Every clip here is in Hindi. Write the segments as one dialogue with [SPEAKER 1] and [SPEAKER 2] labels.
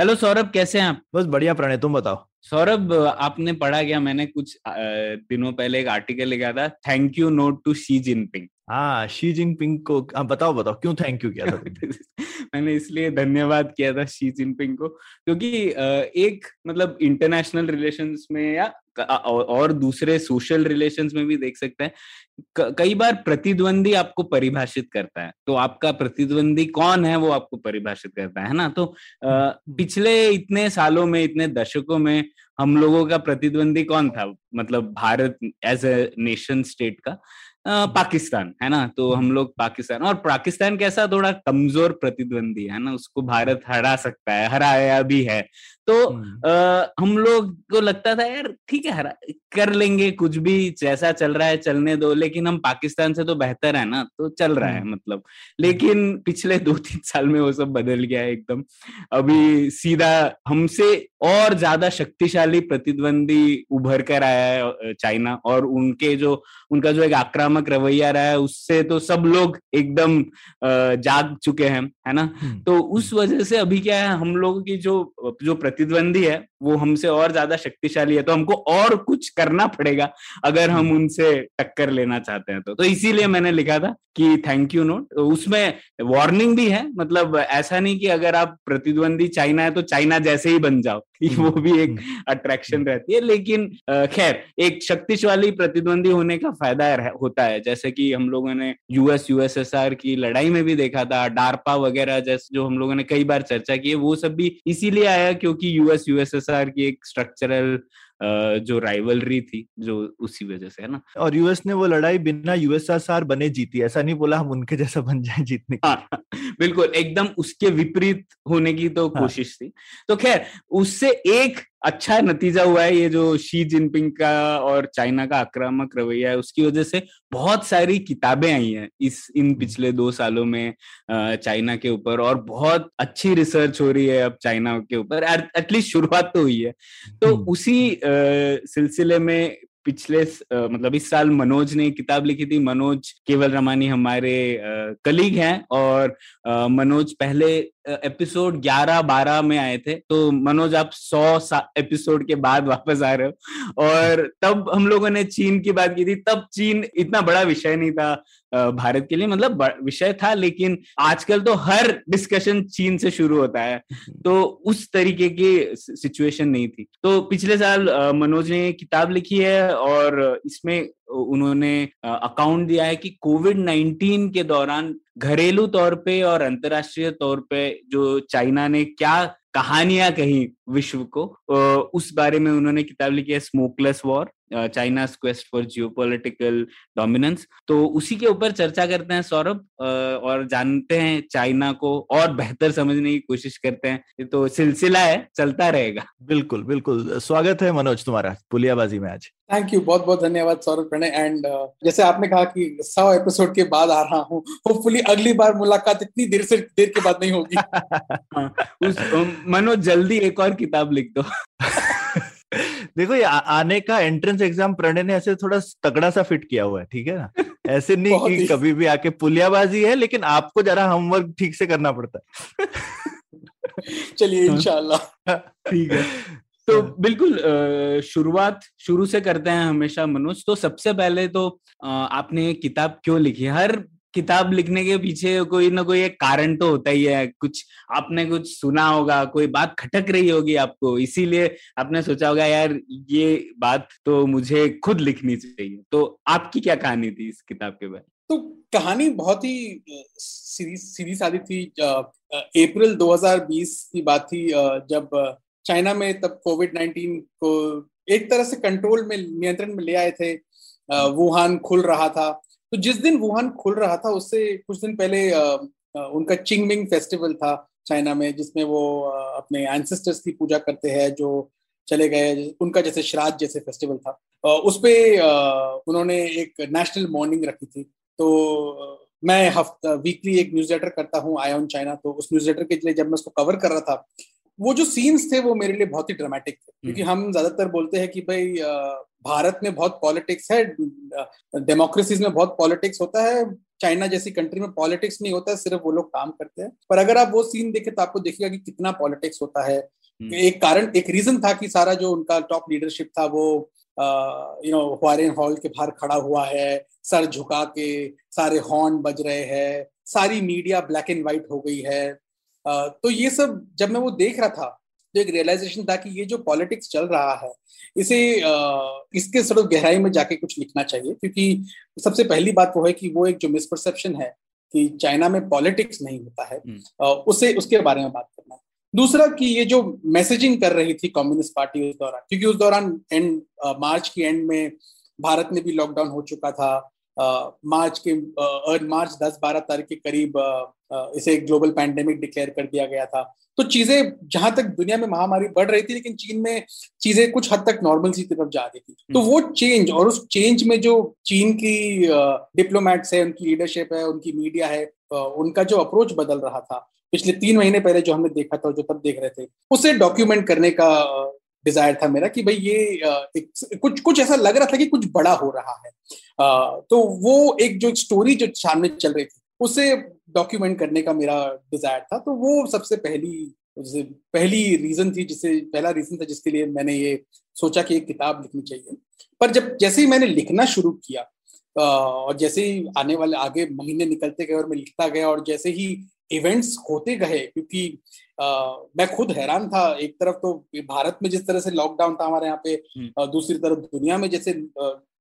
[SPEAKER 1] हेलो सौरभ कैसे हैं आप?
[SPEAKER 2] बस बढ़िया प्रणय तुम बताओ।
[SPEAKER 1] सौरभ आपने पढ़ा गया मैंने कुछ दिनों पहले एक आर्टिकल लिखा था thank you note to Xi Jinping
[SPEAKER 2] हाँ शी जिनपिंग को आ, बताओ बताओ क्यों थैंक यू किया था
[SPEAKER 1] मैंने इसलिए धन्यवाद किया था शी जिनपिंग को क्योंकि एक मतलब इंटरनेशनल रिलेशंस में या और दूसरे सोशल रिलेशंस में भी देख सकते हैं। कई बार प्रतिद्वंदी आपको परिभाषित करता है तो आपका प्रतिद्वंदी कौन है वो आपको परिभाषित करता है ना? तो अ, पिछले इतने सालों में इतने दशकों में हम लोगों का प्रतिद्वंदी कौन था? मतलब Bharat as a nation state का अ, पाकिस्तान है ना? तो हम लोग पाकिस्तान और पाकिस्तान कैसा थोड़ा कमज़ोर प्रतिद्वंदी है ना? उसको भारत हरा सकता है हराया भी है। तो
[SPEAKER 2] हम्म,
[SPEAKER 1] आ, हम लोग को लगता था यार ठीक है हरा कर लेंगे कुछ भी जैसा चल रहा है चलने दो लेकिन हम पाकिस्तान से तो बेहतर है ना तो चल रहा है
[SPEAKER 2] हम्म।
[SPEAKER 1] मतलब। लेकिन पिछले दो तीन साल में वो सब बदल गया है एकदम। अभी सीधा हमसे और ज़्यादा शक्तिशाली प्रतिद्वंदी उभर कर आया है चाइना और उनके जो उनका जो एक आक्रामक रवैया रहा है उससे तो सब लोग एकदम जाग चुके हैं है ना?
[SPEAKER 2] हम्म,
[SPEAKER 1] तो उस वजह से अभी क्या है हम लोगों की जो जो प्रतिद्वंदी है वो हमसे और ज़्यादा शक्तिशाली है तो हमको और कुछ करना पड़ेगा अगर हम उनसे टक्कर लेना चाहते हैं तो। तो इसीलिए मैंने लिखा था कि थैंक यू नोट उसमें वार्निंग भी है मतलब ऐसा नहीं कि अगर आप प्रतिद्वंदी चाइना है तो चाइना जैसे ही बन जाओ वो भी एक अट्रैक्शन रहती है। लेकिन खैर एक शक्तिशाली प्रतिद्वंदी होने का फ़ायदा होता है। जैसे कि हम लोगों ने यूएस यूएसएसआर की लड़ाई में भी देखा था डारपा वगैरह जैसे जो हम लोगों ने कई बार चर्चा की है वो सब भी इसीलिए आया क्योंकि यूएस यूएसएसआर की एक स्ट्रक्चरल जो राइवलरी थी जो उसी वजह से है ना?
[SPEAKER 2] और यूएस ने वो लड़ाई बिना यूएसएसआर बने जीती ऐसा नहीं बोला हम उनके जैसा बन जाए जीतने का
[SPEAKER 1] हाँ बिल्कुल एकदम उसके विपरीत होने की तो
[SPEAKER 2] हाँ।
[SPEAKER 1] कोशिश थी तो खैर उससे एक अच्छा नतीजा हुआ है ये जो शी जिनपिंग का और चाइना का आक्रामक रवैया है उसकी वजह से बहुत सारी किताबें आई हैं इस इन पिछले दो सालों में चाइना के ऊपर और बहुत अच्छी रिसर्च हो रही है अब चाइना के ऊपर एटलीस्ट शुरुआत तो हुई है तो
[SPEAKER 2] हम्म।
[SPEAKER 1] उसी सिलसिले में पिछले मतलब इस साल मनोज ने किताब लिखी थी। मनोज केवल रमानी हमारे कलीग हैं और मनोज पहले एपिसोड 11 12 में आए थे। तो मनोज आप 100 एपिसोड के बाद वापस आ रहे हो। और तब हम लोगों ने चीन की बात की थी। तब चीन इतना बड़ा विषय नहीं था भारत के लिए। मतलब विषय था लेकिन आजकल तो हर डिस्कशन चीन से शुरू होता है। तो उस तरीके की सिचुएशन नहीं थी। तो पिछले साल मनोज ने किताब लिखी है और इसमें उन्होंने अकाउंट दिया है कि कोविड 19 के दौरान घरेलू तौर पे और अंतर्राष्ट्रीय तौर पे जो चाइना ने क्या कहानियाँ कही विश्व को उस बारे में उन्होंने किताब लिखी है smokeless war China quest for geopolitical dominance तो उसी के ऊपर चर्चा करते हैं सौरभ और जानते हैं चाइना को और बेहतर समझने की कोशिश करते हैं। ये तो सिलसिला है चलता रहेगा।
[SPEAKER 2] बिल्कुल बिल्कुल। स्वागत है मनोज तुम्हारा पुलियाबाजी में आज।
[SPEAKER 3] थैंक यू बहुत बहुत धन्यवाद सौरभ प्रणय। एंड जैसे आपने कहा कि सौ एपिसोड के बाद आ रहा हूँ होपफुली अगली बार मुलाकात इतनी देर से देर के बाद नहीं होगी।
[SPEAKER 1] हाँ, उस मनोज जल्दी एक और किताब लिख दो।
[SPEAKER 2] देखो ये आने का एंट्रेंस एग्ज़ाम प्रणय ने ऐसे थोड़ा तगड़ा सा फिट किया हुआ है ठीक है ना? ऐसे नहीं कि कभी भी आके पुलियाबाजी है लेकिन आपको जरा होमवर्क ठीक से करना पड़ता है।
[SPEAKER 3] चलिए
[SPEAKER 1] हाँ।
[SPEAKER 3] इंशाल्लाह।
[SPEAKER 2] ठीक है।
[SPEAKER 1] तो बिल्कुल शुरुआत शुरू से करते हैं हमेशा मनोज। तो सबसे पहले तो आपने किताब क्यों लिखी? हर किताब लिखने के पीछे कोई ना कोई एक कारण तो होता ही है। कुछ आपने कुछ सुना होगा कोई बात खटक रही होगी आपको इसीलिए आपने सोचा होगा यार ये बात तो मुझे खुद लिखनी चाहिए। तो आपकी क्या कहानी थी इस किताब के बारे
[SPEAKER 3] तो कहानी बहुत ही सीधी सीधी सादी थी अप्रैल 2020 की बात थी जब चाइना में तब कोविड 19 को एक तरह से कंट्रोल में नियंत्रण में ले आए थे। वुहान खुल रहा था। तो जिस दिन वुहान खुल रहा था उससे कुछ दिन पहले अ, अ, उनका चिंगमिंग फेस्टिवल था चाइना में जिसमें वो अपने एंसेस्टर्स की पूजा करते हैं जो चले गए उनका जैसे श्राद्ध जैसे फेस्टिवल था। उस पर उन्होंने एक नेशनल मॉर्निंग रखी थी। तो मैं हफ़्ता वीकली एक न्यूज़ लेटर करता हूँ आई ऑन चाइना तो उस न्यूज़ लेटर के लिए जब मैं उसको कवर कर रहा था वो जो सीन्स थे वो मेरे लिए बहुत ही ड्रामेटिक थे। क्योंकि हम्म। हम ज़्यादातर बोलते हैं कि भाई भारत में बहुत पॉलिटिक्स है डेमोक्रेसीज में बहुत पॉलिटिक्स होता है चाइना जैसी कंट्री में पॉलिटिक्स नहीं होता है सिर्फ़ वो लोग काम करते हैं। पर अगर आप वो सीन देखें तो आपको देखिएगा कि कितना पॉलिटिक्स होता है। हम्म। एक कारण एक रीजन था कि सारा जो उनका टॉप लीडरशिप था वो यू नो हुआरेन हॉल के बाहर खड़ा हुआ है सर झुका के सारे हॉर्न बज रहे हैं सारी मीडिया ब्लैक एंड व्हाइट हो गई है। तो ये सब जब मैं वो देख रहा था तो एक रियलाइजेशन था कि ये जो पॉलिटिक्स चल रहा है इसे इसके सड़क गहराई में जाके कुछ लिखना चाहिए क्योंकि सबसे पहली बात वो है कि वो एक जो मिसपरसेप्शन है कि चाइना में पॉलिटिक्स नहीं होता है हम्म। उसे उसके बारे में बात करना है दूसरा कि ये जो मैसेजिंग कर रही थी कम्युनिस्ट पार्टी उस दौरान क्योंकि उस दौरान एंड मार्च की एंड में भारत में भी लॉकडाउन हो चुका था मार्च के मार्च दस बारह तारीख के करीब इसे एक ग्लोबल पैंडेमिक डिक्लेयर कर दिया गया था। तो चीज़ें जहाँ तक दुनिया में महामारी बढ़ रही थी लेकिन चीन में चीज़ें कुछ हद तक नॉर्मल सी तरफ़ जा रही थी। तो हम्म। वो चेंज और उस चेंज में जो चीन की डिप्लोमेट्स है उनकी लीडरशिप है उनकी मीडिया है उनका जो अप्रोच बदल रहा था पिछले तीन महीने पहले जो हमने देखा था जो तब देख रहे थे उसे डॉक्यूमेंट करने का डिज़ायर था मेरा कि भाई ये एक कुछ कुछ ऐसा लग रहा था कि कुछ बड़ा हो रहा है। तो वो एक जो एक स्टोरी जो सामने चल रही थी, उसे डॉक्यूमेंट करने का मेरा डिज़ायर था। तो वो सबसे पहली पहली रीजन थी जिसे, पहला रीजन था जिसके लिए मैंने ये सोचा कि एक किताब लिखनी चाहिए। पर जब, जैसे ही मैंने लिखना शुरू किया और जैसे ही आने वाले, आगे महीने निकलते गए और मैं लिखता गया और जैसे ही इवेंट्स होते गए, क्योंकि मैं खुद हैरान था एक तरफ़ तो भारत में जिस तरह से लॉकडाउन था हमारे यहाँ पे हम्म। दूसरी तरफ़ दुनिया में जैसे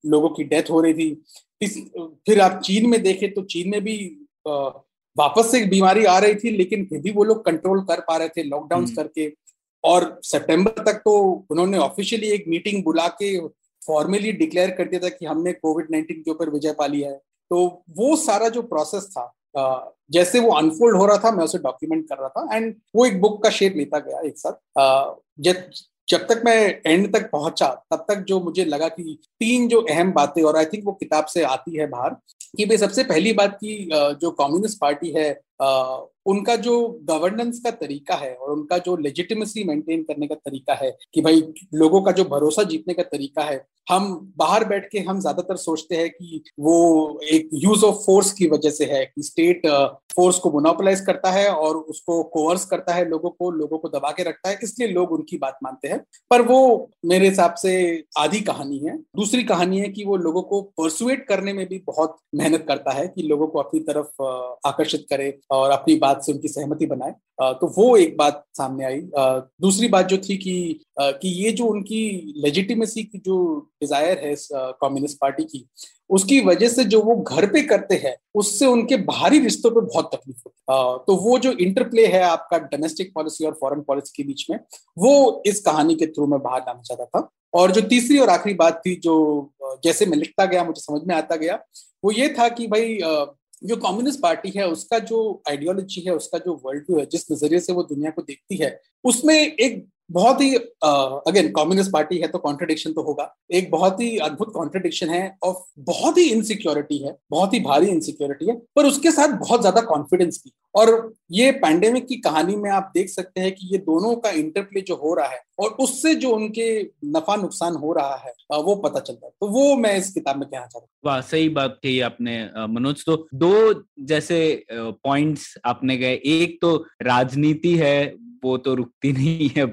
[SPEAKER 3] लोगों की डेथ हो रही थी इस फिर आप चीन में देखे तो चीन में भी वापस से बीमारी आ रही थी लेकिन फिर भी वो लोग कंट्रोल कर पा रहे थे लॉकडाउन हम्म। करके और सितंबर तक तो उन्होंने ऑफिशियली एक मीटिंग बुला के फॉर्मली डिक्लेयर कर दिया था कि हमने कोविड नाइन्टीन के ऊपर विजय पा लिया है तो वो सारा जो प्रोसेस था जैसे वो अनफोल्ड हो रहा था, मैं उसे डॉक्यूमेंट कर रहा था एंड वो एक बुक का शेप लेता गया एक साथ। जब तक मैं एंड तक पहुँचा, तब तक जो मुझे लगा कि तीन जो अहम बातें, और आई थिंक वो किताब से आती है बाहर, कि भाई सबसे पहली बात की जो कम्युनिस्ट पार्टी है उनका जो गवर्नेंस का तरीका है, और उनका जो लेजिटिमेसी मेंटेन करने का तरीका है, कि भाई लोगों का जो भरोसा जीतने का तरीका है हम बाहर बैठ के हम ज़्यादातर सोचते हैं कि वो एक यूज़ ऑफ़ फोर्स की वजह से है, कि स्टेट फोर्स को मोनोपलाइज करता है और उसको कोवर्स करता है लोगों को लोगों को दबा के रखता है, इसलिए लोग उनकी बात मानते हैं। पर वो मेरे हिसाब से आधी कहानी है। दूसरी कहानी है कि वो लोगों को परसुएट करने में भी बहुत मेहनत करता है कि लोगों को अपनी तरफ़ आकर्षित करे और अपनी बात से उनकी सहमति बनाए। तो वो एक बात सामने आई। दूसरी बात जो थी कि कि ये जो उनकी लेजिटिमेसी की जो डिज़ायर है कम्युनिस्ट पार्टी की। उसकी वजह से जो वो घर पे करते हैं, उससे उनके बाहरी रिश्तों पे बहुत तकलीफ़ होती है। तो वो जो इंटरप्ले है आपका डोमेस्टिक पॉलिसी और फॉरेन पॉलिसी के बीच में, वो इस कहानी के थ्रू में बाहर लाना चाहता था। और जो तीसरी और आखिरी बात थी, जो जैसे मैं लिखता गया, मुझे समझ में आता गया, वो ये था कि भाई जो कम्युनिस्ट पार्टी है, उसका जो आइडियोलॉजी है, उसका जो वर्ल्ड व्यू है, जिस नज़रिए से वो दुनिया को देखती है, उसमें एक बहुत ही अगेन कम्युनिस्ट पार्टी है तो कॉन्ट्रडिक्शन तो होगा। एक बहुत ही अद्भुत कॉन्ट्रडिक्शन है ऑफ़ बहुत ही इनसिक्योरिटी है, बहुत ही भारी इनसिक्योरिटी है, पर उसके साथ बहुत ज़्यादा कॉन्फिडेंस भी। और ये पैंडेमिक की कहानी में आप देख सकते हैं कि ये दोनों का इंटरप्ले जो हो रहा है और उससे जो उनके नफा नुकसान हो रहा है वो पता चलता है। तो वो मैं इस किताब में कहना चाहता हूँ
[SPEAKER 1] वाह, सही बात कही आपने मनोज। तो दो जैसे पॉइंट्स आपने गए। एक तो राजनीति है वो तो रुकती नहीं है।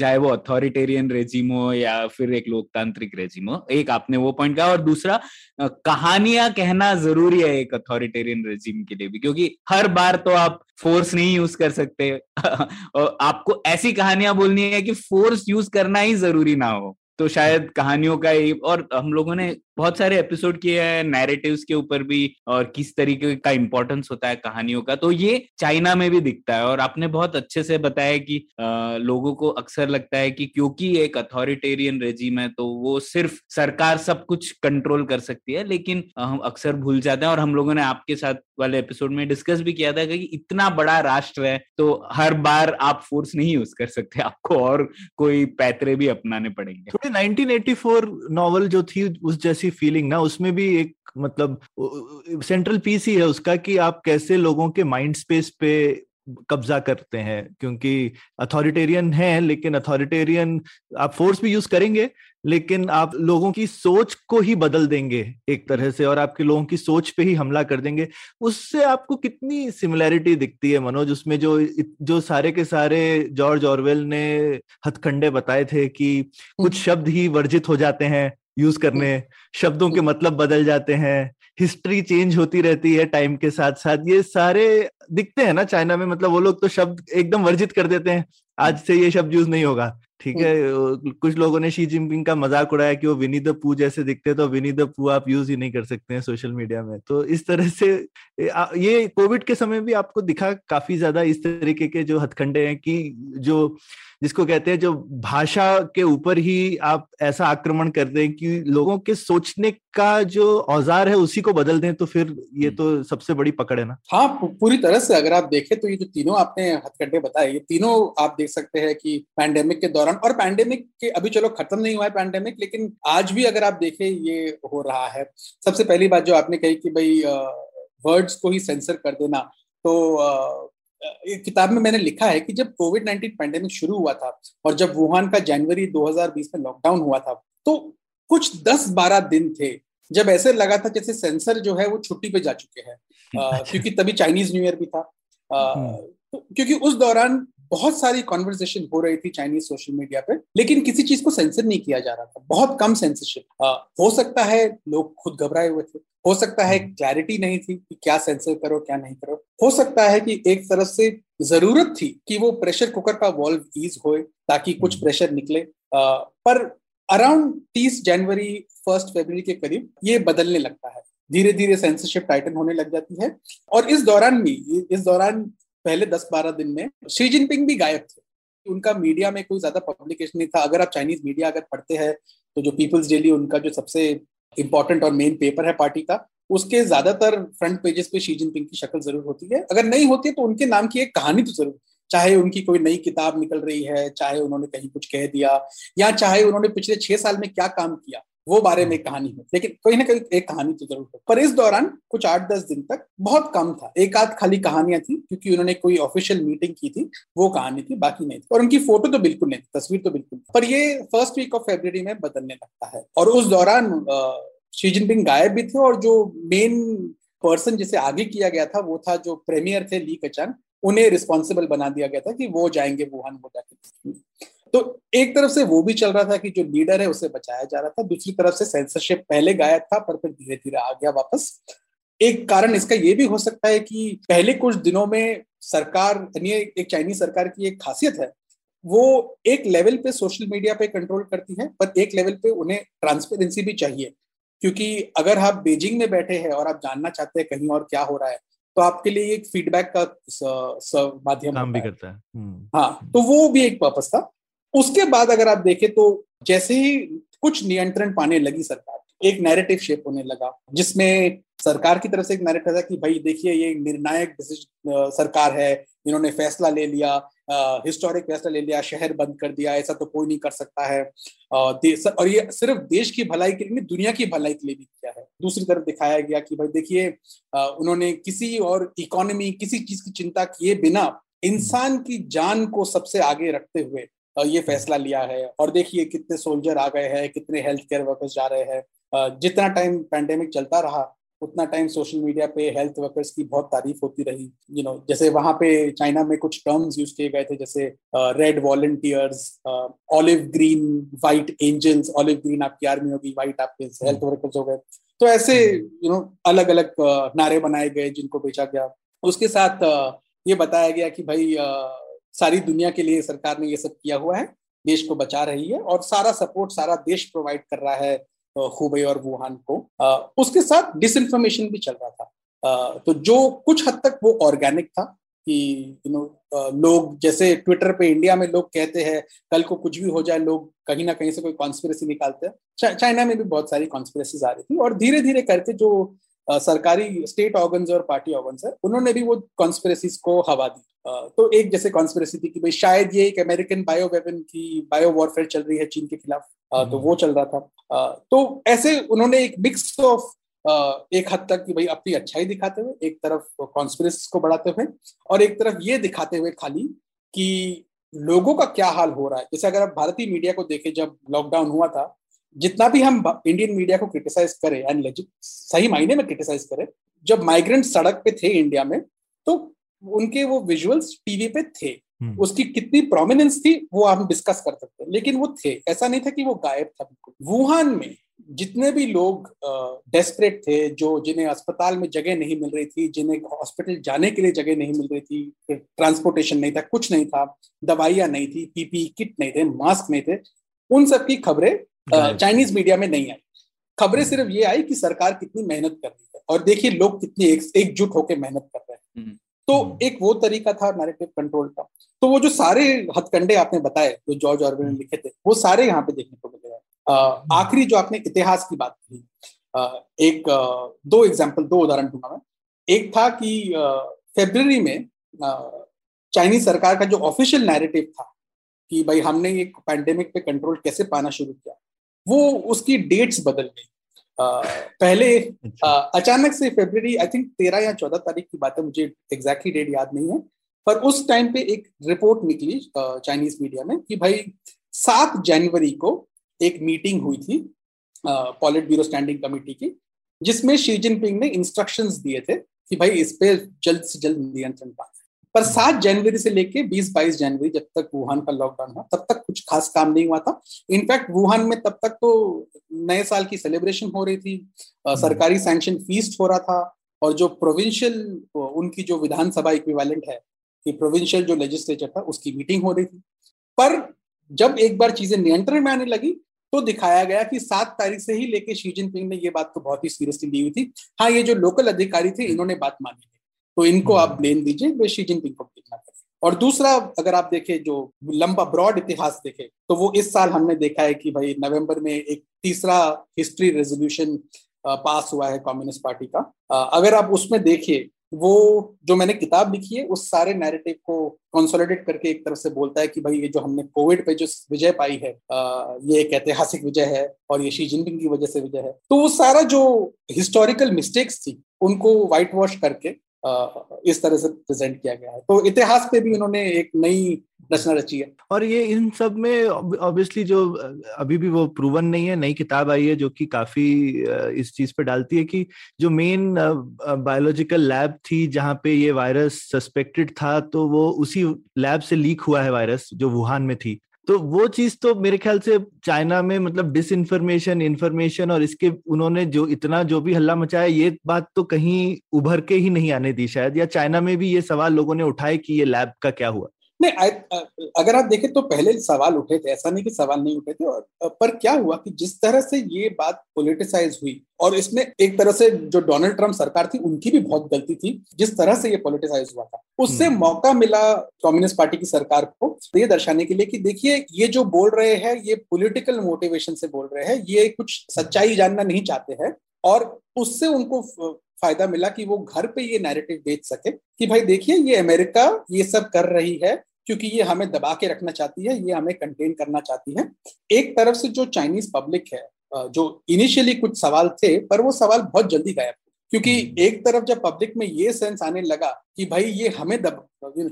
[SPEAKER 1] चाहे वो अथॉरिटेरियन रेजिम हो या फिर एक लोकतांत्रिक रेजिम हो, एक आपने वो पॉइंट कहा। और दूसरा कहानियाँ कहना ज़रूरी है एक अथॉरिटेरियन रेजिम के लिए भी, क्योंकि हर बार तो आप फोर्स नहीं यूज़ कर सकते। और आपको ऐसी कहानियाँ बोलनी है कि फोर्स यूज़ करना ही ज़रूरी ना हो। तो शायद कहानियों का ही, और हम लोगों ने बहुत सारे एपिसोड किए हैं नैरेटिव्स के ऊपर भी और किस तरीके का इंपॉर्टेंस होता है कहानियों का। तो ये चाइना में भी दिखता है और आपने बहुत अच्छे से बताया कि आ, लोगों को अक्सर लगता है कि क्योंकि एक अथॉरिटेरियन रेजिम है तो वो सिर्फ़ सरकार सब कुछ कंट्रोल कर सकती है लेकिन हम अक्सर भूल जाते हैं। और हम लोगों ने आपके साथ वाले एपिसोड में डिस्कस भी किया था कि इतना बड़ा राष्ट्र है तो हर बार आप फोर्स नहीं यूज़ कर सकते आपको और कोई पैतरे भी अपनाने पड़ेंगे।
[SPEAKER 2] थोड़ी 1984 नॉवल जो थी उस जैसी फीलिंग ना उसमें भी एक मतलब सेंट्रल पीस ही है उसका कि आप कैसे लोगों के माइंड स्पेस पे कब्जा करते हैं क्योंकि अथॉरिटेरियन है लेकिन अथॉरिटेरियन आप फोर्स भी यूज़ करेंगे लेकिन आप लोगों की सोच को ही बदल देंगे एक तरह से और आपके लोगों की सोच पे ही हमला कर देंगे उससे आपको कितनी सिमिलैरिटी दिखती है मनोज उसमें जो जो सारे के सारे जॉर्ज ऑरवेल ने हथखंडे बताए थे कि कुछ हम्म। शब्द ही वर्जित हो जाते हैं यूज़ करने। शब्दों के मतलब बदल जाते हैं। हिस्ट्री चेंज होती रहती है टाइम के साथ साथ ये सारे दिखते हैं ना चाइना में मतलब वो लोग तो शब्द एकदम वर्जित कर देते हैं। आज से ये शब्द यूज़ नहीं होगा। ठीक है। कुछ लोगों ने शी जिनपिंग का मज़ाक उड़ाया कि वो विनी द पू जैसे दिखते तो विनी द पू आप यूज़ ही नहीं कर सकते हैं सोशल मीडिया में तो इस तरह से ये कोविड के समय भी आपको दिखा काफ़ी ज़्यादा इस तरीके के जो हथकंडे हैं कि जो जिसको कहते हैं जो भाषा के ऊपर ही आप ऐसा आक्रमण कर दें कि लोगों के सोचने का जो औज़ार है उसी को बदल दें तो फिर ये। तो सबसे बड़ी पकड़ है ना
[SPEAKER 3] हाँ पूरी तरह से अगर आप देखें तो ये जो तीनों आपने हथकंडे बताए ये तीनों आप देख सकते हैं कि पैंडेमिक के दौरान और पैंडेमिक के अभी चलो खत्म नहीं हुआ है पैंडेमिक लेकिन आज भी अगर आप देखें ये हो रहा है सबसे पहली बात जो आपने कही कि भाई वर्ड्स को ही सेंसर कर देना तो किताब में मैंने लिखा है कि जब कोविड नाइन्टीन पैंडेमिक शुरू हुआ था और जब वुहान का जनवरी 2020 में लॉकडाउन हुआ था तो कुछ 10-12 दिन थे जब ऐसे लगा था जैसे सेंसर जो है वो छुट्टी पे जा चुके हैं। क्योंकि तभी चाइनीज़ न्यू ईयर भी था आ, हम्म। तो, क्योंकि उस दौरान बहुत सारी कॉन्वर्सेशन हो रही थी चाइनीज़ सोशल मीडिया पे लेकिन किसी चीज़ को सेंसर नहीं किया जा रहा था। बहुत कम सेंसरशिप हो सकता है लोग खुद घबराए हुए थे। हो सकता है क्लैरिटी हम्म। नहीं थी कि क्या सेंसर करो क्या नहीं करो। हो सकता है कि एक तरफ़ से ज़रूरत थी कि वो प्रेशर कुकर का वॉल्व ईज हो ताकि कुछ प्रेशर हम्म। निकले। आ, पर अराउंड तीस जनवरी फ़र्स्ट फेबर के करीब ये बदलने लगता है। धीरे धीरे सेंसरशिप टाइटन होने लग जाती है। और इस दौरान भी इस दौरान पहले दस बारह दिन में शी जिनपिंग भी गायब थे। उनका मीडिया में कोई ज़्यादा पब्लिकेशन नहीं था। अगर आप चाइनीज़ मीडिया अगर पढ़ते हैं तो जो पीपल्स डेली उनका जो सबसे इंपॉर्टेंट और मेन पेपर है पार्टी का, उसके ज़्यादातर फ्रंट पेजेस पे शी जिनपिंग की शक्ल ज़रूर होती है। अगर नहीं होती है तो उनके नाम की एक कहानी तो ज़रूर, चाहे उनकी कोई नई किताब निकल रही है, चाहे उन्होंने कहीं कुछ कह दिया, या चाहे उन्होंने पिछले छह साल में क्या काम किया। वो बारे में एक कहानी है। लेकिन कहीं ना कहीं एक कहानी तो ज़रूर हो। पर इस दौरान कुछ आठ दस दिन तक बहुत कम था। एक आध खाली कहानियाँ थी क्योंकि उन्होंने कोई ऑफिशियल मीटिंग की थी वो कहानी थी बाकी नहीं थी। और उनकी फ़ोटो तो बिल्कुल नहीं थी तस्वीर तो बिल्कुल पर ये फ़र्स्ट वीक ऑफ़ फेब्रवरी में बदलने लगता है। और उस दौरान शी जिनपिंग गायब भी थे और जो मेन पर्सन जिसे आगे किया गया था वो था जो प्रेमियर थे ली कचान उन्हें रिस्पॉन्सिबल बना दिया गया था कि वो जाएँगे वुहान वो जाके तो एक तरफ़ से वो भी चल रहा था कि जो लीडर है उसे बचाया जा रहा था दूसरी तरफ़ से सेंसरशिप पहले गायब था पर फिर धीरे धीरे आ गया वापस। एक कारण इसका ये भी हो सकता है कि पहले कुछ दिनों में सरकार यानी एक चाइनीज़ सरकार की एक खासियत है वो एक लेवल पे सोशल मीडिया पे कंट्रोल करती है पर एक लेवल पे उन्हें ट्रांसपेरेंसी भी चाहिए। क्योंकि अगर आप बीजिंग में बैठे हैं और आप जानना चाहते हैं कहीं और क्या हो रहा है तो आपके लिए एक फीडबैक का माध्यम भी करता है। हम्म। हाँ तो वो भी एक पर्पस था। उसके बाद अगर आप देखें तो जैसे ही कुछ नियंत्रण पाने लगी सरकार, एक नैरेटिव शेप होने लगा, जिसमें सरकार की तरफ़ से एक नैरेटिव था कि भाई देखिए ये निर्णायक सरकार है, इन्होंने फैसला ले लिया हिस्टोरिक फैसला ले लिया, शहर बंद कर दिया, ऐसा तो कोई नहीं कर सकता है। और ये सिर्फ़ देश की भलाई के लिए दुनिया की भलाई के लिए भी किया है। दूसरी तरफ़ दिखाया गया कि भाई देखिए उन्होंने किसी और इकोनॉमी किसी चीज़ की चिंता किए बिना इंसान की जान को सबसे आगे रखते हुए ये फैसला लिया है। और देखिए कितने सोल्जर आ गए हैं कितने हेल्थ केयर वर्कर्स जा रहे हैं। जितना टाइम पैंडेमिक चलता रहा उतना टाइम सोशल मीडिया पे हेल्थ वर्कर्स की बहुत तारीफ़ होती रही। यू you नो know, जैसे वहाँ पे चाइना में कुछ टर्म्स यूज़ किए गए थे जैसे red volunteers olive green white angels olive green आपकी आर्मी होगी वाइट आपके हेल्थ वर्कर्स हो गए। तो ऐसे यू नो अलग अलग नारे बनाए गए जिनको बेचा गया। उसके साथ ये बताया गया कि भाई सारी दुनिया के लिए सरकार ने ये सब किया हुआ है। देश को बचा रही है और सारा सपोर्ट सारा देश प्रोवाइड कर रहा है हुबई और वुहान को। उसके साथ डिसइंफॉर्मेशन भी चल रहा था। तो जो कुछ हद तक वो ऑर्गेनिक था कि यू नो लोग जैसे ट्विटर पे इंडिया में लोग कहते हैं, कल को कुछ भी हो जाए, लोग कहीं ना कहीं से कोई कॉन्स्पिरसी निकालते हैं। चाइना में भी बहुत सारी कॉन्स्पिरसीज आ रही थी और धीरे धीरे करके जो सरकारी स्टेट ऑर्गन्स और पार्टी ऑर्गन्स है, उन्होंने भी वो कॉन्स्पिरसीज को हवा दी। तो एक जैसे कॉन्स्पिरसी थी कि भाई शायद ये एक अमेरिकन बायो वेपन की बायो वॉरफेयर चल रही है चीन के खिलाफ। तो हम्म। वो चल रहा था। तो ऐसे उन्होंने एक मिक्स ऑफ़ एक हद तक कि भाई अपनी अच्छाई दिखाते हुए एक तरफ़ कॉन्स्पिरसी को बढ़ाते हुए और एक तरफ़ ये दिखाते हुए खाली कि लोगों का क्या हाल हो रहा है। जैसे अगर आप भारतीय मीडिया को देखें जब लॉकडाउन हुआ था जितना भी हम इंडियन मीडिया को क्रिटिसाइज करें एंड सही मायने में क्रिटिसाइज करें जब माइग्रेंट सड़क पे थे इंडिया में तो उनके वो विजुअल्स टीवी पे थे। हम्म। उसकी कितनी प्रोमिनेंस थी वो हम डिस्कस कर सकते हैं। लेकिन वो थे। ऐसा नहीं था कि वो गायब था बिल्कुल। वुहान में जितने भी लोग डेस्परेट थे जो जिन्हें अस्पताल में जगह नहीं मिल रही थी जिन्हें हॉस्पिटल जाने के लिए जगह नहीं मिल रही थी ट्रांसपोर्टेशन नहीं था कुछ नहीं था दवाइयाँ नहीं थी पीपी किट नहीं थे मास्क नहीं थे उन सब की खबरें चाइनीज़ मीडिया में नहीं आई। खबरें सिर्फ़ ये आई कि सरकार कितनी मेहनत कर रही है। और देखिए लोग कितनी एकजुट एक होकर मेहनत कर रहे हैं। हम्म। तो हम्म। एक वो तरीका था नैरेटिव कंट्रोल का तो वो जो सारे हथकंडे आपने बताए जो जॉर्ज ऑर्वेल ने लिखे थे वो सारे यहाँ पे देखने को मिले हम्म। आखिरी जो आपने इतिहास की बात की एक दो एग्ज़ाम्पल दो उदाहरण दूँगा मैं एक था कि फेब्रवरी में चाइनीज़ सरकार का जो ऑफिशियल नैरेटिव था कि भाई हमने एक पैंडेमिक पे कंट्रोल कैसे पाना शुरू किया वो उसकी डेट्स बदल गई पहले अच्छा। अचानक से फेब्रवरी आई थिंक तेरह या चौदह तारीख की बात है मुझे एग्जैक्टली डेट याद नहीं है पर उस टाइम पे एक रिपोर्ट निकली चाइनीज़ मीडिया में कि भाई सात जनवरी को एक मीटिंग हुई थी पॉलिट ब्यूरो स्टैंडिंग कमेटी की जिसमें शी जिनपिंग ने इंस्ट्रक्शंस दिए थे कि भाई इस पे जल्द से जल्द नियंत्रण पाना पर सात जनवरी से लेके बीस बाईस जनवरी जब तक वुहान का लॉकडाउन हुआ तब तक कुछ खास काम नहीं हुआ था। इनफैक्ट वुहान में तब तक तो नए साल की सेलिब्रेशन हो रही थी। हम्म। सरकारी सैंक्शन फीस्ट हो रहा था और जो प्रोविंशियल उनकी जो विधानसभा इक्विवेलेंट है कि प्रोविंशियल जो लेजिस्लेचर था उसकी मीटिंग हो रही थी। पर जब एक बार चीज़ें नियंत्रण में आने लगी तो दिखाया गया कि सात तारीख से ही लेके शी जिनपिंग ने ये बात तो बहुत ही सीरियसली ली हुई थी। हाँ ये जो लोकल अधिकारी थे इन्होंने बात मानी। तो इनको आप ब्लेम दीजिए वे शी जिनपिंग को ब्लेम ना करें और दूसरा अगर आप देखें जो लंबा ब्रॉड इतिहास देखें तो वो इस साल हमने देखा है कि भाई नवंबर में एक तीसरा हिस्ट्री रेजोल्यूशन पास हुआ है कम्युनिस्ट पार्टी का। अगर आप उसमें देखिए वो जो मैंने किताब लिखी है उस सारे नैरेटिव को कंसोलिडेट करके एक तरफ़ से बोलता है कि भाई ये जो हमने कोविड पे जो विजय पाई है ये एक ऐतिहासिक विजय है और ये शी जिनपिंग की वजह से विजय है। तो वो सारा जो हिस्टोरिकल मिस्टेक्स थी उनको व्हाइट वॉश करके इस तरह से प्रेजेंट किया गया है। तो इतिहास पे भी उन्होंने एक नई रचना रची है।
[SPEAKER 2] और ये इन सब में ऑब्वियसली जो अभी भी वो प्रूवन नहीं है, नई किताब आई है जो कि काफ़ी इस चीज़ पे डालती है कि जो मेन बायोलॉजिकल लैब थी जहाँ पे ये वायरस सस्पेक्टेड था तो वो उसी लैब से लीक हुआ है वायरस जो वुहान में थी। तो वो चीज़ तो मेरे ख्याल से चाइना में मतलब डिस इन्फॉर्मेशन इन्फॉर्मेशन और इसके उन्होंने जो इतना जो भी हल्ला मचाया, ये बात तो कहीं उभर के ही नहीं आने दी शायद, या चाइना में भी ये सवाल लोगों ने उठाए कि ये लैब का क्या हुआ?
[SPEAKER 3] नहीं आ, अगर आप देखें तो पहले सवाल उठे थे ऐसा नहीं कि सवाल नहीं उठे थे और पर क्या हुआ कि जिस तरह से ये बात पोलिटिसाइज हुई और इसमें एक तरह से जो डोनाल्ड ट्रंप सरकार थी उनकी भी बहुत गलती थी जिस तरह से ये पोलिटिसाइज हुआ था उससे हम्म। मौका मिला कम्युनिस्ट पार्टी की सरकार को ये दर्शाने के लिए कि देखिए ये जो बोल रहे हैं ये पॉलिटिकल मोटिवेशन से बोल रहे हैं ये कुछ सच्चाई जानना नहीं चाहते हैं और उससे उनको फ़ायदा मिला कि वो घर पे ये नैरेटिव बेच सके कि भाई देखिए ये अमेरिका ये सब कर रही है क्योंकि ये हमें दबा के रखना चाहती है ये हमें कंटेन करना चाहती है। एक तरफ़ से जो चाइनीज़ पब्लिक है जो इनिशियली कुछ सवाल थे पर वो सवाल बहुत जल्दी गायब क्योंकि हम्म। एक तरफ़ जब पब्लिक में ये सेंस आने लगा कि भाई ये हमें दब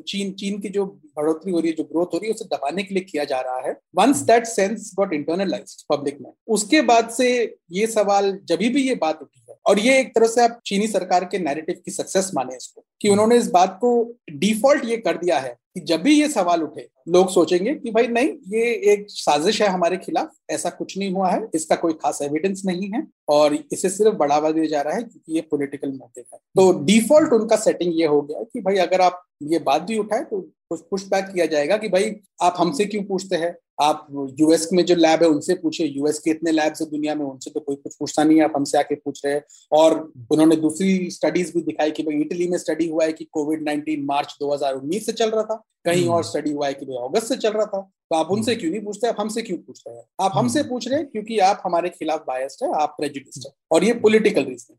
[SPEAKER 3] चीन चीन की जो बढ़ोतरी हो रही है जो ग्रोथ हो रही है उसे दबाने के लिए किया जा रहा है। Once that sense got internalize public में उसके बाद से ये सवाल जब भी ये बात उठी और ये एक तरह से आप चीनी सरकार के नैरेटिव की सक्सेस माने इसको, कि उन्होंने इस बात को डिफ़ॉल्ट ये कर दिया है कि जब भी ये सवाल उठे, लोग सोचेंगे कि भाई नहीं, ये एक साजिश है हमारे खिलाफ, ऐसा कुछ नहीं हुआ है, इसका कोई खास एविडेंस नहीं है और इसे सिर्फ़ बढ़ावा दिया जा रहा है क्योंकि ये पॉलिटिकल मोटिव है। तो डिफ़ॉल्ट उनका सेटिंग ये हो गया कि भाई अगर आप ये बात भी उठाए तो कुछ पुश बैक किया जाएगा कि भाई आप हमसे क्यों पूछते हैं? आप यूएस में जो लैब है उनसे पूछे यूएस के इतने लैब्स है दुनिया में उनसे तो कोई कुछ पूछता नहीं है। आप हमसे आके पूछ रहे हैं। और उन्होंने दूसरी स्टडीज़ भी दिखाई कि भाई इटली में स्टडी हुआ है कि कोविड 19 मार्च 2019 से चल रहा था। कहीं और स्टडी हुआ है कि भाई अगस्त से चल रहा था। तो आप उनसे क्यों नहीं पूछते? आप हमसे क्यों पूछ रहे हैं? आप हमसे पूछ रहे हैं क्योंकि आप हमारे खिलाफ बायस्ड है आप प्रेजिडिस्ट है। और ये पोलिटिकल रीजन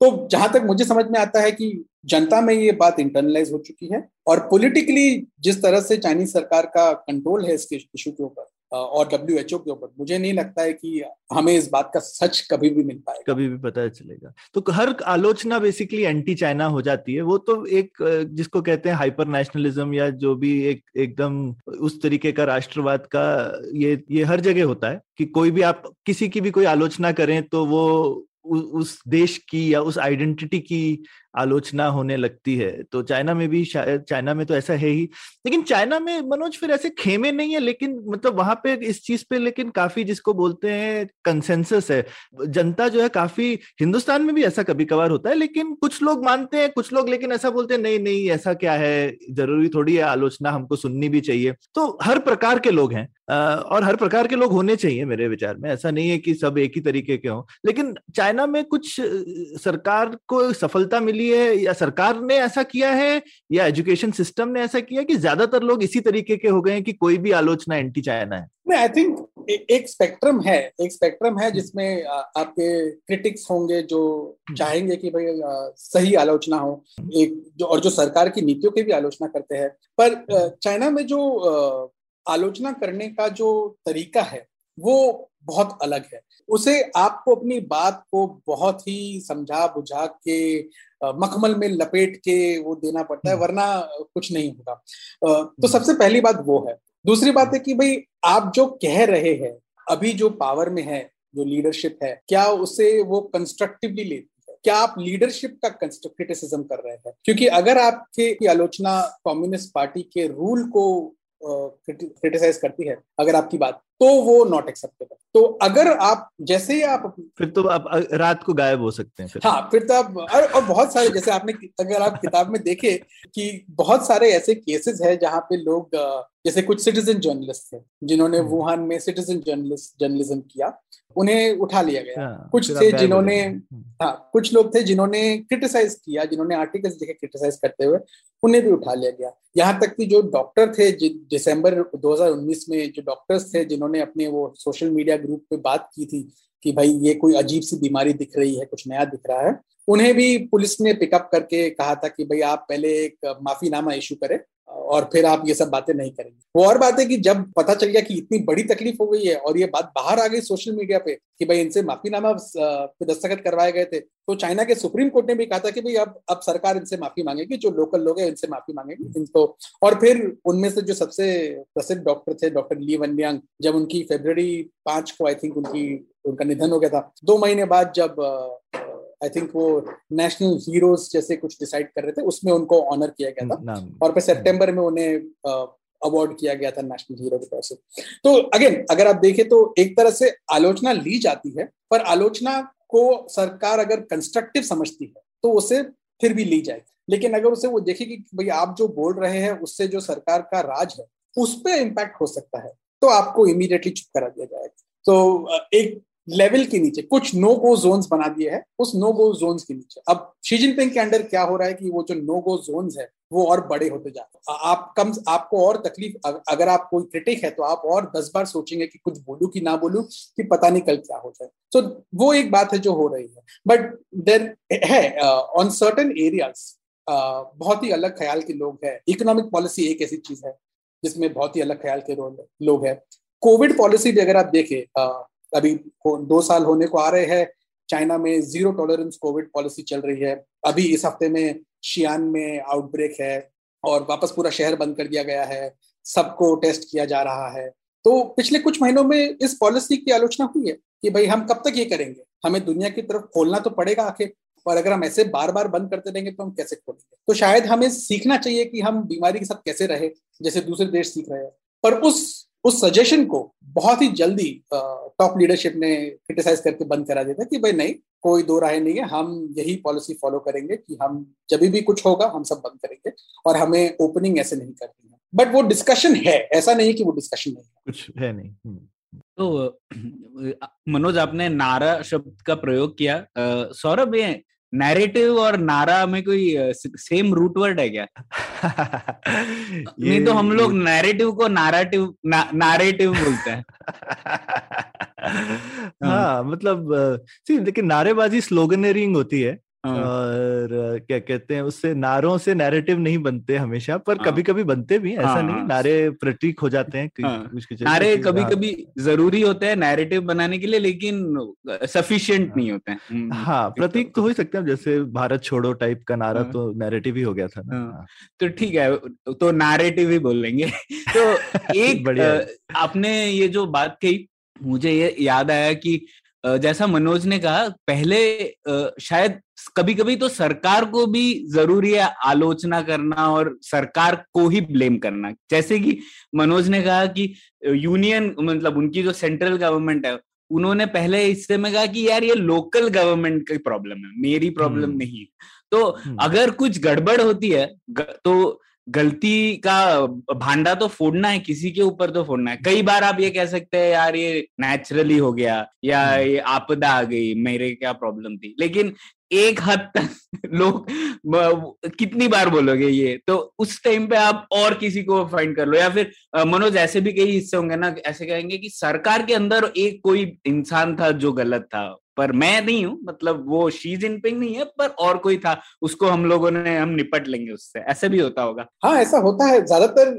[SPEAKER 3] तो जहाँ तक मुझे समझ में आता है कि जनता में ये बात इंटरनलाइज हो चुकी है और पोलिटिकली जिस तरह से चाइनीज़ सरकार का कंट्रोल है इसके इशू के ऊपर और डब्ल्यू एच ओ के ऊपर। मुझे नहीं लगता है कि हमें इस बात का सच कभी भी मिल पाएगा।
[SPEAKER 2] कभी भी पता चलेगा। तो हर आलोचना बेसिकली एंटी चाइना हो जाती है। वो तो एक जिसको कहते हैं हाइपर नेशनलिज्म या जो भी एक, एकदम उस तरीके का राष्ट्रवाद का ये ये हर जगह होता है कि कोई भी आप, किसी की भी कोई आलोचना करें तो वो उस देश की या उस आइडेंटिटी की आलोचना होने लगती है। तो चाइना में भी चाइना में तो ऐसा है ही। लेकिन चाइना में मनोज फिर ऐसे खेमे नहीं है, लेकिन मतलब वहाँ पे इस चीज़ पे लेकिन काफ़ी जिसको बोलते हैं कंसेंसस है। जनता जो है काफ़ी हिंदुस्तान में भी ऐसा कभी कभार होता है, लेकिन कुछ लोग मानते हैं, कुछ लोग लेकिन ऐसा बोलते हैं, नहीं नहीं, ऐसा क्या है? ज़रूरी थोड़ी है आलोचना, हमको सुननी भी चाहिए। तो हर प्रकार के लोग हैं और हर प्रकार के लोग होने चाहिए मेरे विचार में। ऐसा नहीं है कि सब एक ही तरीके के हों। लेकिन चाइना में कुछ सरकार को सफलता मिली है या सरकार ने ऐसा किया है या एजुकेशन सिस्टम ने ऐसा किया कि ज़्यादातर लोग इसी तरीके के हो गए हैं कि कोई भी आलोचना एंटी चाइना है
[SPEAKER 3] नहीं आई थिंक एक स्पेक्ट्रम है एक स्पेक्ट्रम है जिसमें आपके क्रिटिक्स होंगे जो हम्म। चाहेंगे कि भाई सही आलोचना हो एक जो और जो सरकार की नीतियों की भी आलोचना करते हैं। पर चाइना में जो आलोचना करने का जो तरीका है वो बहुत अलग है। उसे आपको अपनी बात को बहुत ही समझा बुझा के मखमल में लपेट के वो देना पड़ता है हम्म। वरना कुछ नहीं होगा। तो हम्म। सबसे पहली बात वो है। दूसरी बात है कि भाई आप जो कह रहे हैं अभी जो पावर में है जो लीडरशिप है क्या उसे वो कंस्ट्रक्टिवली लेती है? क्या आप लीडरशिप का क्रिटिसिज्म कर रहे हैं? क्योंकि अगर आपके आलोचना कम्युनिस्ट पार्टी के रूल को क्रिटिसाइज करती है अगर आपकी बात तो वो नॉट एक्सेप्टेबल तो अगर आप जैसे ही आप
[SPEAKER 2] फिर तो आप रात को गायब हो सकते हैं
[SPEAKER 3] फिर। हाँ फिर तो आप और, और बहुत सारे जैसे आपने अगर आप किताब में देखे कि बहुत सारे ऐसे केसेस है जहाँ पे लोग जैसे कुछ सिटीजन जर्नलिस्ट थे जिन्होंने हम्म। वुहान में सिटीजन जर्नलिस्ट जर्नलिज्म किया। उन्हें उठा लिया गया हाँ, कुछ थे जिन्होंने हम्म। हाँ कुछ लोग थे जिन्होंने क्रिटिसाइज किया जिन्होंने आर्टिकल्स लिखे क्रिटिसाइज करते हुए उन्हें भी उठा लिया गया यहाँ तक कि जो डॉक्टर थे दिसंबर 2019 में जो डॉक्टर्स थे जिन्होंने अपने वो सोशल मीडिया ग्रुप पे बात की थी कि भाई ये कोई अजीब सी बीमारी दिख रही है कुछ नया दिख रहा है उन्हें भी पुलिस ने पिकअप करके कहा था कि भाई आप पहले एक माफीनामा इशू करें और फिर आप ये सब बातें नहीं करेंगे। वो और बात है कि जब पता चल गया कि इतनी बड़ी तकलीफ़ हो गई है और ये बात बाहर आ गई सोशल मीडिया पे कि भाई इनसे माफीनामा पे दस्तखत करवाए गए थे तो चाइना के सुप्रीम कोर्ट ने भी कहा था कि भाई अब अब सरकार इनसे माफ़ी मांगेगी, जो लोकल लोग हैं इनसे माफ़ी मांगेगी इनको। और फिर उनमें से जो सबसे प्रसिद्ध डॉक्टर थे, डॉक्टर ली वनलियांग जब उनकी फेब्रवरी पाँच को आई थिंक उनकी, उनका निधन हो गया था, दो महीने बाद जब आई थिंक वो नेशनल हीरोज जैसे कुछ डिसाइड कर रहे थे उसमें उनको ऑनर किया गया था। और फिर सितंबर में उन्हें अवार्ड किया गया था नेशनल हीरो की तरफ़ से। तो अगेन अगर आप देखें तो एक तरह से आलोचना ली जाती है पर आलोचना को सरकार अगर कंस्ट्रक्टिव समझती है तो उसे फिर भी ली जाए। लेकिन अगर उसे वो देखे कि भाई आप जो बोल रहे हैं उससे जो सरकार का राज है उस पर इम्पैक्ट हो सकता है तो आपको इमीडिएटली चुप करा दिया जाएगा। तो एक लेवल के नीचे कुछ नो गो जोन्स बना दिए हैं उस नो गो जोन्स के नीचे। अब शी जिनपिंग के अंडर क्या हो रहा है कि वो जो नो गो जोन्स है वो और बड़े होते जाते हैं। आप कम आपको और तकलीफ़ अगर आप कोई क्रिटिक है तो आप और दस बार सोचेंगे कि कुछ बोलू कि ना बोलू कि पता नहीं कल क्या हो जाए। तो so, वो एक बात है जो हो रही है। बट देर है ऑन सर्टन एरियाज़ बहुत ही अलग ख्याल के लोग हैं। इकोनॉमिक पॉलिसी एक ऐसी चीज़ है जिसमें बहुत ही अलग ख्याल के लोग हैं। कोविड पॉलिसी भी अगर आप देखें अभी दो साल होने को आ रहे हैं। चाइना में ज़ीरो टॉलरेंस कोविड पॉलिसी चल रही है। अभी इस हफ़्ते में शियान में आउटब्रेक है और वापस पूरा शहर बंद कर दिया गया है। सबको टेस्ट किया जा रहा है। तो पिछले कुछ महीनों में इस पॉलिसी की आलोचना हुई है कि भाई हम कब तक ये करेंगे? हमें दुनिया की तरफ़ खोलना तो पड़ेगा आखिर और अगर हम ऐसे बार बार बंद करते रहेंगे तो हम कैसे खोलेंगे? तो शायद हमें सीखना चाहिए कि हम बीमारी के साथ कैसे रहे, जैसे दूसरे देश सीख रहे हैं। पर उस उस सजेशन को बहुत ही जल्दी टॉप लीडरशिप ने क्रिटिसाइज करके बंद करा दिया था कि भाई नहीं कोई दो राय नहीं है हम यही पॉलिसी फॉलो करेंगे कि हम जब भी कुछ होगा हम सब बंद करेंगे और हमें ओपनिंग ऐसे नहीं करनी है। बट वो डिस्कशन है ऐसा नहीं कि वो डिस्कशन नहीं है।
[SPEAKER 2] कुछ है नहीं हम्म।
[SPEAKER 1] तो मनोज आपने नारा शब्द का प्रयोग किया। सौरभ ये नैरेटिव और नारा में कोई सेम रूट वर्ड है क्या नहीं तो हम लोग नैरेटिव को नाराटिव ना, नारेटिव बोलते हैं
[SPEAKER 2] हाँ, मतलब सी देखिए नारेबाजी स्लोगनरिंग होती है हाँ। और क्या कहते हैं उससे नारों से नैरेटिव नहीं बनते हमेशा पर कभी कभी बनते भी ऐसा नहीं नारे प्रतीक हो जाते हैं
[SPEAKER 1] नारे कभी कभी ज़रूरी होते हैं नैरेटिव बनाने के लिए लेकिन सफिशियंट नहीं होते हैं।
[SPEAKER 2] हम्म, हाँ प्रतीक तो हो ही सकते हैं जैसे भारत छोड़ो टाइप का नारा तो नैरेटिव ही हो गया था ना
[SPEAKER 1] तो ठीक है तो नैरेटिव ही बोल लेंगे। तो एक आपने ये जो बात कही मुझे ये याद आया कि जैसा मनोज ने कहा पहले शायद कभी कभी तो सरकार को भी ज़रूरी है आलोचना करना और सरकार को ही ब्लेम करना। जैसे कि मनोज ने कहा कि यूनियन मतलब उनकी जो सेंट्रल गवर्नमेंट है उन्होंने पहले हिस्से में कहा कि यार ये लोकल गवर्नमेंट की प्रॉब्लम है मेरी प्रॉब्लम नहीं है। तो अगर कुछ गड़बड़ होती है तो गलती का भांडा तो फोड़ना है किसी के ऊपर तो फोड़ना है कई बार आप ये कह सकते हैं यार ये नेचुरली हो गया या हम्म। ये आपदा आ गई मेरे क्या प्रॉब्लम थी लेकिन एक हद तक लोग कितनी बार बोलोगे ये? तो उस टाइम पे आप और किसी को फाइंड कर लो या फिर मनोज, ऐसे भी कई हिस्से होंगे ना, ऐसे कहेंगे कि सरकार के अंदर एक कोई इंसान था जो गलत था, पर मैं नहीं हूँ मतलब वो शी जिनपिंग नहीं है, पर और कोई था, उसको हम लोगों ने, हम निपट लेंगे उससे। ऐसे भी होता होगा।
[SPEAKER 3] हाँ ऐसा होता है। ज़्यादातर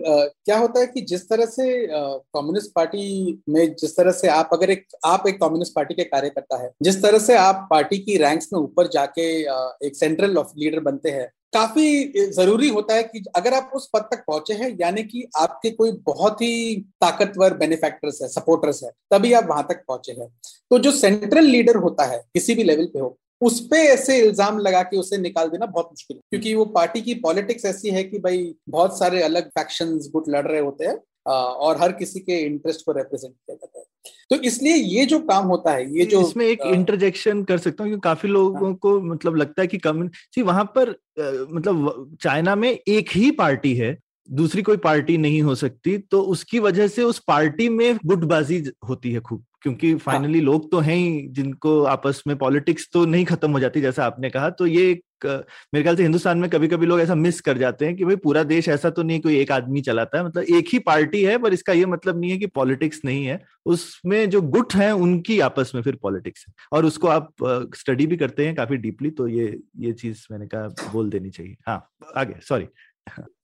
[SPEAKER 3] क्या होता है कि जिस तरह से कम्युनिस्ट पार्टी में जिस तरह से आप, अगर एक, आप एक कम्युनिस्ट पार्टी के कार्यकर्ता है, जिस तरह से आप पार्टी की रैंक्स में ऊपर जाके एक सेंट्रल लीडर बनते हैं। काफ़ी ज़रूरी होता है कि अगर आप उस पद तक पहुँचे हैं, यानी कि आपके कोई बहुत ही ताकतवर बेनिफैक्टर्स है सपोर्टर्स है, तभी आप वहाँ तक पहुँचे हैं। तो जो सेंट्रल लीडर होता है, किसी भी लेवल पे हो, उस पे ऐसे इल्ज़ाम लगा के उसे निकाल देना बहुत मुश्किल है। क्योंकि वो पार्टी की पॉलिटिक्स ऐसी है कि भाई, बहुत सारे अलग फैक्शन गुट लड़ रहे होते हैं और हर किसी के इंटरेस्ट को रिप्रेजेंट किया जाता है। तो इसलिए ये जो काम होता है ये जो
[SPEAKER 2] इसमें एक इंटरजेक्शन कर सकता हूँ क्योंकि काफ़ी लोगों। को मतलब लगता है कि कम्युनिस्ट वहाँ पर मतलब चाइना में एक ही पार्टी है दूसरी कोई पार्टी नहीं हो सकती तो उसकी वजह से उस पार्टी में गुटबाजी होती है खूब क्योंकि फाइनली हाँ। लोग तो हैं ही जिनको आपस में पॉलिटिक्स तो नहीं खत्म हो जाती जैसा आपने कहा तो ये एक मेरे ख्याल से हिंदुस्तान में कभी कभी लोग ऐसा मिस कर जाते हैं कि भाई पूरा देश ऐसा तो नहीं कोई एक आदमी चलाता है। मतलब एक ही पार्टी है पर इसका ये मतलब नहीं है कि पॉलिटिक्स नहीं है। उसमें जो गुट है उनकी आपस में फिर पॉलिटिक्स है। और उसको आप स्टडी भी करते हैं काफ़ी डीपली तो ये ये चीज़ मैंने कहा बोल देनी चाहिए। हाँ आगे सॉरी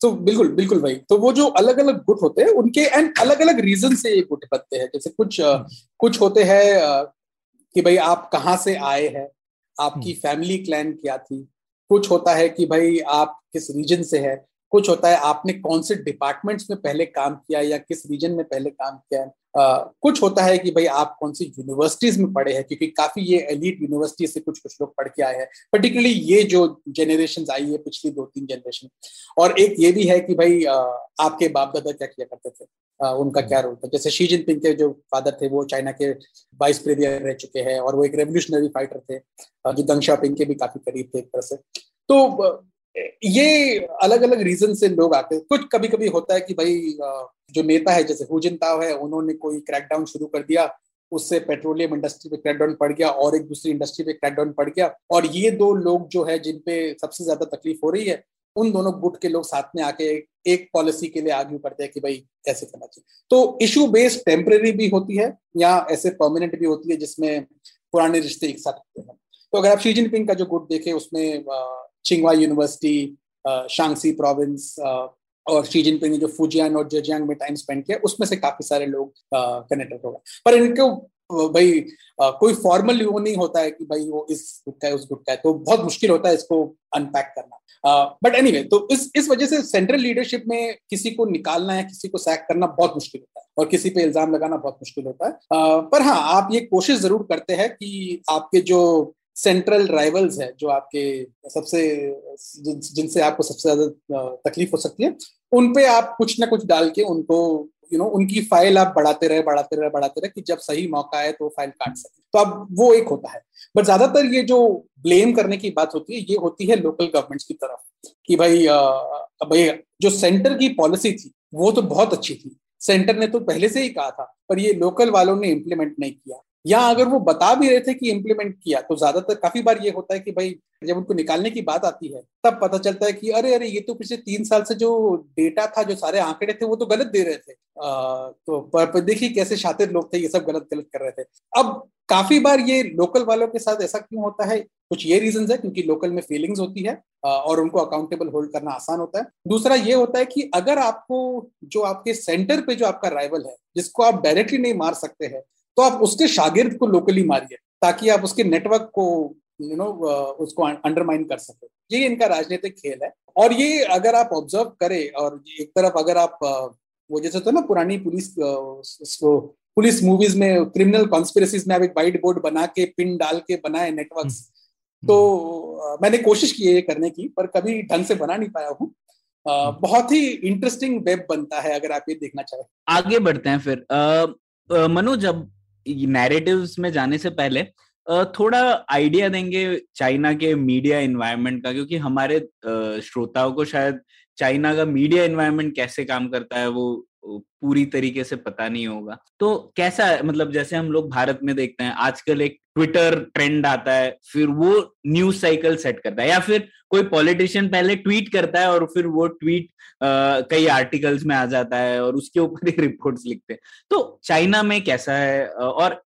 [SPEAKER 3] तो बिल्कुल बिल्कुल भाई। तो वो जो अलग अलग गुट होते हैं उनके एंड अलग अलग रीजन से ये गुट बनते हैं। जैसे कुछ हम्म। कुछ होते हैं कि भाई आप कहाँ से आए हैं? आपकी फैमिली हम्म। क्लैन क्या थी? कुछ होता है कि भाई आप किस रीजन से है? कुछ होता है आपने कौन से डिपार्टमेंट्स में पहले काम किया या किस रीजन में पहले काम किया Uh, कुछ होता है कि भाई आप कौन सी यूनिवर्सिटीज में पढ़े हैं क्योंकि काफ़ी ये एलिट यूनिवर्सिटी से कुछ कुछ लोग पढ़ के आए हैं। पर्टिकुलरली ये जो जनरेशन आई है पिछली दो तीन जनरेशन और एक ये भी है कि भाई आपके बाप दादा क्या किया करते थे? uh, उनका क्या रोल था? जैसे शी जिनपिंग के जो फादर थे वो चाइना के वाइस प्रेमियर रह चुके हैं और वो एक रेवोल्यूशनरी फाइटर थे। जो दंग शापिंग के भी काफ़ी करीब थे एक तरह से। तो ये अलग अलग रीजन से लोग आते हैं। कुछ कभी कभी होता है कि भाई जो नेता है, जैसे हुजिनताव है, उन्होंने कोई क्रैकडाउन शुरू कर दिया, उससे पेट्रोलियम इंडस्ट्री पे क्रैकडाउन पड़ गया और एक दूसरी इंडस्ट्री पे क्रैकडाउन पड़ गया। और ये दो लोग जो है जिनपे सबसे ज़्यादा तकलीफ़ हो रही है, उन दोनों गुट के लोग साथ में आके एक पॉलिसी के लिए आर्ग्यू करते हैं कि भाई, ऐसे करना चाहिए। तो इशू बेस्ड टेम्परेरी भी होती है, या ऐसे परमानेंट भी होती है, जिसमें पुराने रिश्ते एक साथ होते हैं। तो अगर आप शी जिनपिंग का जो गुट देखे, उसमें चिंगवा यूनिवर्सिटी शांगसी प्रोविंस और शी जिनपिंग ने जो फुजियान और जेजियांग में टाइम स्पेंड किया उसमें से काफ़ी सारे लोग कनेक्टेड होगा पर इनको भाई कोई फॉर्मल वो नहीं होता है कि भाई वो इस गुट का है उस गुट का है तो बहुत मुश्किल होता है इसको अनपैक करना। बट एनी anyway, तो इस इस वजह से सेंट्रल लीडरशिप में किसी को निकालना है किसी को सैक करना बहुत मुश्किल होता है और किसी पे इल्ज़ाम लगाना बहुत मुश्किल होता है। Uh, पर हाँ आप ये कोशिश ज़रूर करते हैं कि आपके जो सेंट्रल राइवल्स है जो आपके सबसे जिन, जिनसे आपको सबसे ज़्यादा तकलीफ़ हो सकती है उन पे आप कुछ ना कुछ डाल के उनको यू नो उनकी फ़ाइल आप बढ़ाते रहे बढ़ाते रहे बढ़ाते रहे कि जब सही मौका आए तो फ़ाइल काट सके। तो अब वो एक होता है। बट ज़्यादातर ये जो ब्लेम करने की बात होती है ये होती है लोकल गवर्नमेंट्स की तरफ़ कि भाई भाई जो सेंटर की पॉलिसी थी वो तो बहुत अच्छी थी। सेंटर ने तो पहले से ही कहा था पर ये लोकल वालों ने इम्प्लीमेंट नहीं किया। या अगर वो बता भी रहे थे कि इम्प्लीमेंट किया तो ज़्यादातर काफ़ी बार ये होता है कि भाई जब उनको निकालने की बात आती है तब पता चलता है कि अरे अरे ये तो पिछले तीन साल से जो डेटा था जो सारे आंकड़े थे वो तो गलत दे रहे थे। आ, तो पर देखिए कैसे शातिर लोग थे ये सब गलत गलत कर रहे थे। अब काफ़ी बार ये लोकल वालों के साथ ऐसा क्यों होता है? कुछ ये रीजन है क्योंकि लोकल में फीलिंग्स होती है और उनको अकाउंटेबल होल्ड करना आसान होता है। दूसरा ये होता है कि अगर आपको जो आपके सेंटर पे जो आपका राइवल है जिसको आप डायरेक्टली नहीं मार सकते हैं तो आप उसके शागिर्द को लोकली मारिए ताकि आप उसके नेटवर्क को यू नो उसको अंडरमाइन कर सके। ये इनका राजनीतिक खेल है। और ये अगर आप ऑब्ज़र्व करें और एक तरफ़ अगर आप वो जैसे तो ना पुरानी पुलिस पुलिस मूवीज़ में क्रिमिनल कॉन्स्पिरसीज में आप एक वाइट बोर्ड बना के पिन डाल के बनाए नेटवर्क हम्म। तो मैंने कोशिश की है ये करने की पर कभी ढंग से बना नहीं पाया हूँ। हम्म। बहुत ही इंटरेस्टिंग वेब बनता है अगर आप ये देखना चाहें।
[SPEAKER 1] आगे बढ़ते हैं फिर। मनोज जब नैरेटिव्स में जाने से पहले थोड़ा आइडिया देंगे चाइना के मीडिया इन्वायरमेंट का, क्योंकि हमारे श्रोताओं को शायद चाइना का मीडिया इन्वायरमेंट कैसे काम करता है, वो पूरी तरीके से पता नहीं होगा। तो कैसा मतलब जैसे हम लोग भारत में देखते हैं, आजकल एक ट्विटर ट्रेंड आता है, फिर वो न्यूज़ साइकिल सेट करता है, या फिर कोई पॉलिटिशियन पहले ट्वीट करता है और फिर वो ट्वीट कई आर्टिकल्स में आ जाता है और उसके ऊपर ही रिपोर्ट्स लिखते हैं। तो चाइना में कैसा है और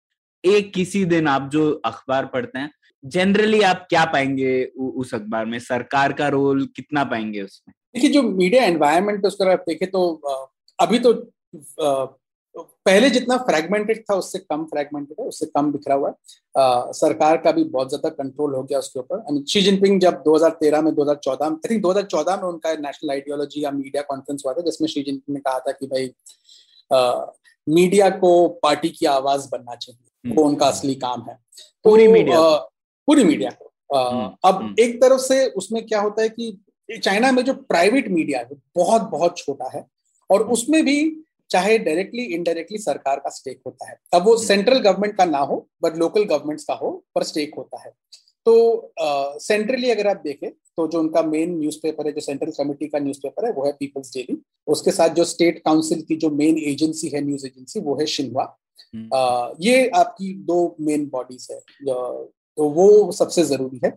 [SPEAKER 1] एक किसी दिन आप जो अखबार पढ़ते हैं जनरली आप क्या पाएँगे उस अखबार में? सरकार का रोल कितना पाएँगे उसमें?
[SPEAKER 3] देखिए, जो मीडिया एनवायरमेंट उसका आप देखें तो अभी तो पहले जितना फ्रेगमेंटेड था उससे कम फ्रेगमेंटेड है उससे कम बिखरा हुआ है। आ, सरकार का भी बहुत ज़्यादा कंट्रोल हो गया उसके ऊपर। आई मीन शी जिनपिंग जब 2013 में 2014 में आई थिंक 2014 में उनका नेशनल आइडियोलॉजी या मीडिया कॉन्फ्रेंस हुआ था जिसमें शी जिनपिंग ने कहा था कि भाई आ, मीडिया को पार्टी की आवाज़ बनना चाहिए। वो उनका असली काम है।
[SPEAKER 1] तो, पूरी मीडिया
[SPEAKER 3] पूरी मीडिया को। हम्म, अब हम्म। एक तरफ़ से उसमें क्या होता है कि चाइना में जो प्राइवेट मीडिया है बहुत बहुत छोटा है। और उसमें भी चाहे डायरेक्टली इनडायरेक्टली सरकार का स्टेक होता है। अब वो सेंट्रल हम्म। गवर्नमेंट का ना हो बट लोकल गवर्नमेंट्स का हो पर स्टेक होता है। तो सेंट्रली uh, अगर आप देखें तो जो उनका मेन न्यूज़पेपर है जो सेंट्रल कमेटी का न्यूज़पेपर है वो है पीपल्स डेली उसके साथ जो स्टेट काउंसिल की जो मेन एजेंसी है न्यूज़ एजेंसी वो है शिन्वा uh, ये आपकी दो मेन बॉडीज है। तो वो सबसे ज़रूरी है।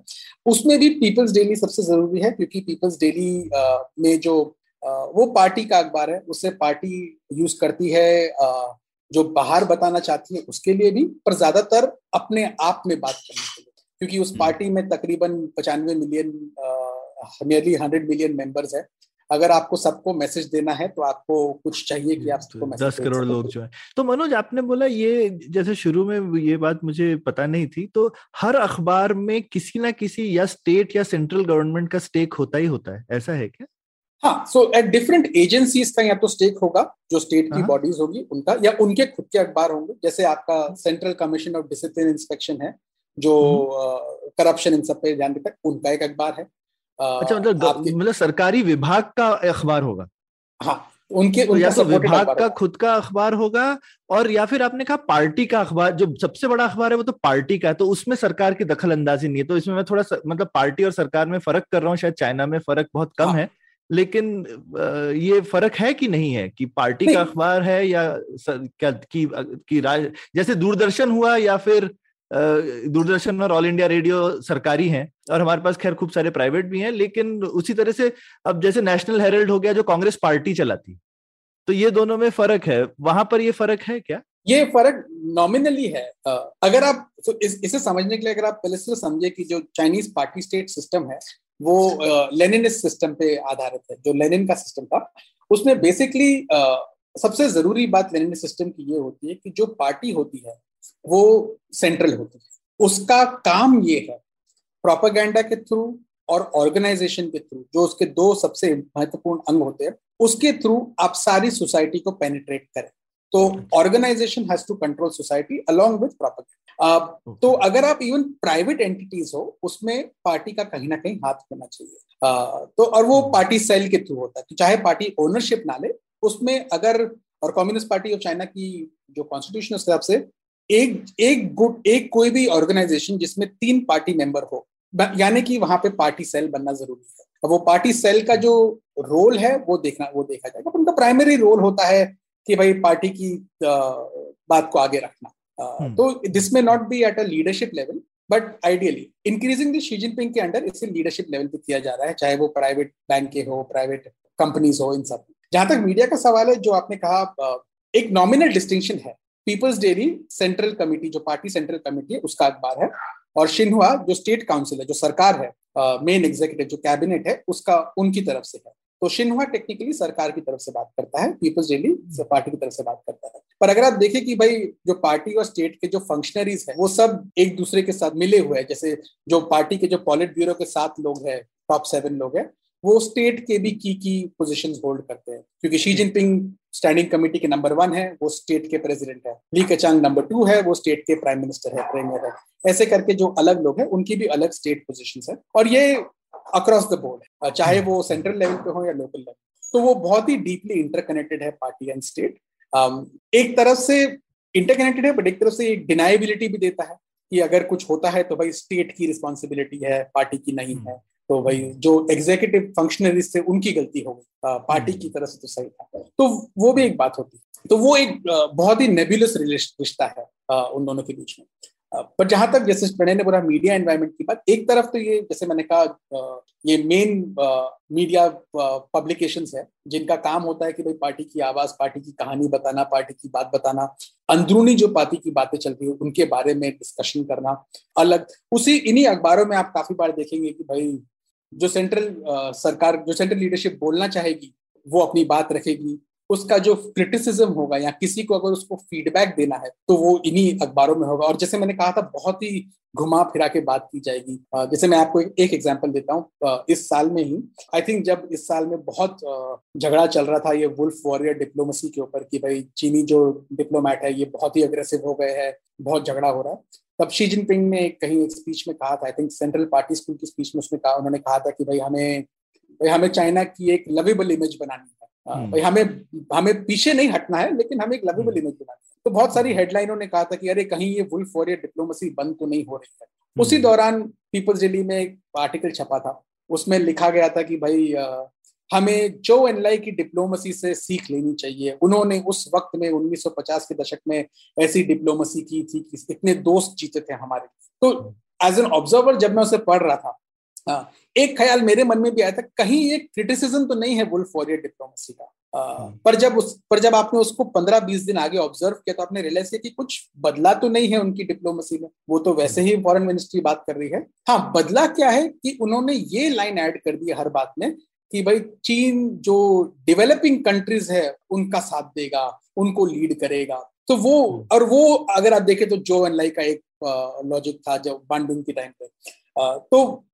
[SPEAKER 3] उसमें भी पीपल्स डेली सबसे ज़रूरी है क्योंकि पीपल्स डेली में जो वो पार्टी का अखबार है उससे पार्टी यूज़ करती है जो बाहर बताना चाहती है उसके लिए भी पर ज़्यादातर अपने आप में बात करने के लिए। क्योंकि उस हम्म। पार्टी में तकरीबन पचानवे million nearly hundred million members है। अगर आपको सबको मैसेज देना है तो आपको कुछ चाहिए कि आप सबको मैसेज
[SPEAKER 2] दस करोड़ लोग जो है। तो मनोज आपने बोला ये जैसे शुरू में ये बात मुझे पता नहीं थी तो हर अखबार में किसी ना किसी या स्टेट या सेंट्रल गवर्नमेंट का स्टेक होता ही होता है ऐसा है क्या?
[SPEAKER 3] हाँ सो एट डिफरेंट एजेंसीज का या तो स्टेक होगा जो स्टेट की बॉडीज हाँ। होगी उनका या उनके खुद के अखबार होंगे जैसे आपका central commission of discipline inspection है जो करप्शन हम्म। इन सब पे ध्यान देता है उनका एक अखबार है
[SPEAKER 2] अच्छा मतलब मतलब सरकारी विभाग का अखबार होगा
[SPEAKER 3] हाँ उनके
[SPEAKER 2] तो या तो विभाग का खुद का अखबार होगा और या फिर आपने कहा पार्टी का अखबार जो सबसे बड़ा अखबार है वो तो पार्टी का है तो उसमें सरकार की दखल अंदाजी नहीं है तो इसमें मैं थोड़ा मतलब पार्टी और सरकार में फ़र्क कर रहा हूँ शायद चाइना में फ़र्क बहुत कम हाँ. है लेकिन ये फ़र्क है कि नहीं है कि पार्टी का अखबार है या सर, क्या की, की राज जैसे दूरदर्शन हुआ या फिर दूरदर्शन और ऑल इंडिया रेडियो सरकारी हैं और हमारे पास खैर खूब सारे प्राइवेट भी हैं लेकिन उसी तरह से अब जैसे नेशनल हेरल्ड हो गया जो कांग्रेस पार्टी चलाती तो ये दोनों में फ़र्क है। वहाँ पर ये फ़र्क है क्या?
[SPEAKER 3] ये फ़र्क नॉमिनली है। अगर आप तो इस, इसे समझने के लिए अगर आप पहले से समझे कि जो चाइनीज़ पार्टी स्टेट सिस्टम है वो लेनिनिस्ट सिस्टम पे आधारित है जो लेनिन का सिस्टम था उसमें बेसिकली सबसे ज़रूरी बात लेनिन सिस्टम की ये होती है कि जो पार्टी होती है वो सेंट्रल होती है। उसका काम ये है प्रोपागेंडा के थ्रू और ऑर्गेनाइजेशन के थ्रू जो उसके दो सबसे महत्वपूर्ण अंग होते हैं उसके थ्रू आप सारी सोसाइटी को पेनिट्रेट करें। तो organization has to control society along with propaganda तो अगर आप इवन प्राइवेट एंटिटीज हो उसमें पार्टी का कहीं ना कहीं हाथ होना चाहिए। तो और वो पार्टी हम्म। सेल के थ्रू होता है। तो चाहे पार्टी ओनरशिप ना ले उसमें अगर और कम्युनिस्ट पार्टी ऑफ़ चाइना की जो कॉन्स्टिट्यूशन उस हिसाब से एक एक गुट एक कोई भी ऑर्गेनाइजेशन जिसमें तीन पार्टी मेंबर हो यानी कि वहाँ पे पार्टी सेल बनना ज़रूरी है। अब वो पार्टी सेल का जो रोल है वो देखना वो देखा जाएगा। उनका प्राइमरी रोल होता है कि भाई पार्टी की बात को आगे रखना। तो this may not be at a leadership level but ideally increasing the Xi Jinping के अंडर इसे लीडरशिप लेवल पे किया जा रहा है, चाहे वो प्राइवेट बैंक के हो प्राइवेट कंपनीज़ हो, इन सब। जहाँ तक मीडिया का सवाल है, जो आपने कहा एक नॉमिनल डिस्टिंक्शन है। पीपल्स डेली सेंट्रल कमेटी जो पार्टी सेंट्रल कमेटी है, उसका अखबार है। और शिन्हुआ जो स्टेट काउंसिल है, जो सरकार है मेन एग्जीक्यूटिव जो कैबिनेट है, उसका उनकी तरफ़ से है। तो शिन्हुआ टेक्निकली सरकार की तरफ़ से बात करता है, पीपल्स डेली पार्टी की तरफ़ से बात करता है। पर अगर आप देखें कि भाई जो पार्टी और स्टेट के जो फंक्शनरीज है, वो सब एक दूसरे के साथ मिले हुए हैं, जैसे जो पार्टी के जो पॉलिट ब्यूरो के सात लोग हैं टॉप सेवन लोग हैं, वो स्टेट के भी की की पोजीशंस होल्ड करते हैं। क्योंकि शी जिनपिंग स्टैंडिंग कमेटी के नंबर वन है, वो स्टेट के प्रेसिडेंट है। ली कचांग नंबर टू है, वो स्टेट के प्राइम मिनिस्टर है प्रीमियर है। ऐसे करके जो अलग लोग हैं, उनकी भी अलग स्टेट पोजिशन है। और ये अक्रॉस द बोर्ड चाहे वो सेंट्रल लेवल पे हो या लोकल लेवल तो वो बहुत ही डीपली इंटरकनेक्टेड है पार्टी एंड स्टेट एक तरफ़ से इंटरकनेक्टेड है बट एक तरफ़ से एक डिनाइबिलिटी भी देता है कि अगर कुछ होता है तो भाई स्टेट की रिस्पॉन्सिबिलिटी है पार्टी की नहीं है। तो भाई जो एग्जीक्यूटिव फंक्शनरीज थे उनकी गलती हो गई। पार्टी की तरफ़ से तो सही था। तो वो भी एक बात होती। है तो वो एक बहुत ही नेबुलस रिश्ता है उन दोनों के बीच में। पर जहाँ तक जैसे प्रणय ने बोला मीडिया एनवायरमेंट की बात, एक तरफ़ तो ये, जैसे मैंने कहा ये मेन मीडिया पब्लिकेशन है, जिनका काम होता है कि भाई पार्टी की आवाज़, पार्टी की कहानी बताना, पार्टी की बात बताना, अंदरूनी जो पार्टी की बातें चल रही है, उनके बारे में डिस्कशन करना, अलग। उसी, इन्हीं अखबारों में आप काफ़ी बार देखेंगे कि भाई, जो सेंट्रल सरकार, जो सेंट्रल लीडरशिप बोलना चाहेगी, वो अपनी बात रखेगी उसका जो क्रिटिसिज्म होगा या किसी को अगर उसको फीडबैक देना है तो वो इन्हीं अखबारों में होगा। और जैसे मैंने कहा था, बहुत ही घुमा फिरा के बात की जाएगी। जैसे मैं आपको एक एग्जांपल देता हूँ। इस साल में ही आई थिंक जब इस साल में बहुत झगड़ा चल रहा था ये वुल्फ वॉरियर डिप्लोमेसी के ऊपर कि भाई चीनी जो डिप्लोमेट है, ये बहुत ही अग्रेसिव हो गए हैं, बहुत झगड़ा हो रहा है। तब शी जिनपिंग ने कहीं एक स्पीच में कहा था I think central party school की स्पीच में उसने कहा, उन्होंने कहा था कि भाई हमें भाई हमें चाइना की एक लवेबल इमेज बनानी। भाई हमें हमें पीछे नहीं हटना है लेकिन हमें एक लवेबल इमेज बनानी है। तो बहुत सारी हेडलाइनों ने कहा था कि अरे कहीं ये वुल्फ और ये डिप्लोमेसी बंद तो नहीं हो रही है। उसी हम्म। दौरान पीपल्स डेली में एक आर्टिकल छपा था। उसमें लिखा गया था कि भाई हमें जो एनलाई की डिप्लोमेसी से सीख लेनी चाहिए। उन्होंने उस वक्त में 1950 के दशक में ऐसी डिप्लोमेसी की थी कि इतने दोस्त जीते थे हमारे तो एज एन ऑब्जर्वर जब मैं उसे पढ़ रहा था हाँ, एक ख्याल मेरे मन में भी आया था कहीं एक क्रिटिसिज्म तो नहीं है वुल्फ वॉरियर डिप्लोमेसी का। हम्म। पर जब उस पर जब आपने उसको पंद्रह बीस दिन आगे ऑब्ज़र्व किया तो आपने रियलाइज़ किया कि कुछ बदला तो नहीं है उनकी डिप्लोमेसी में। वो तो वैसे ही फॉरेन मिनिस्ट्री बात कर रही है। हाँ बदला क्या है कि उन्होंने ये लाइन ऐड कर दी हर बात में कि भाई चीन जो डेवलपिंग कंट्रीज़ है उनका साथ देगा उनको लीड करेगा। तो वो हम्म। और वो अगर आप देखें तो जो एन लाई का एक लॉजिक था जब बांडुंग के टाइम पे। तो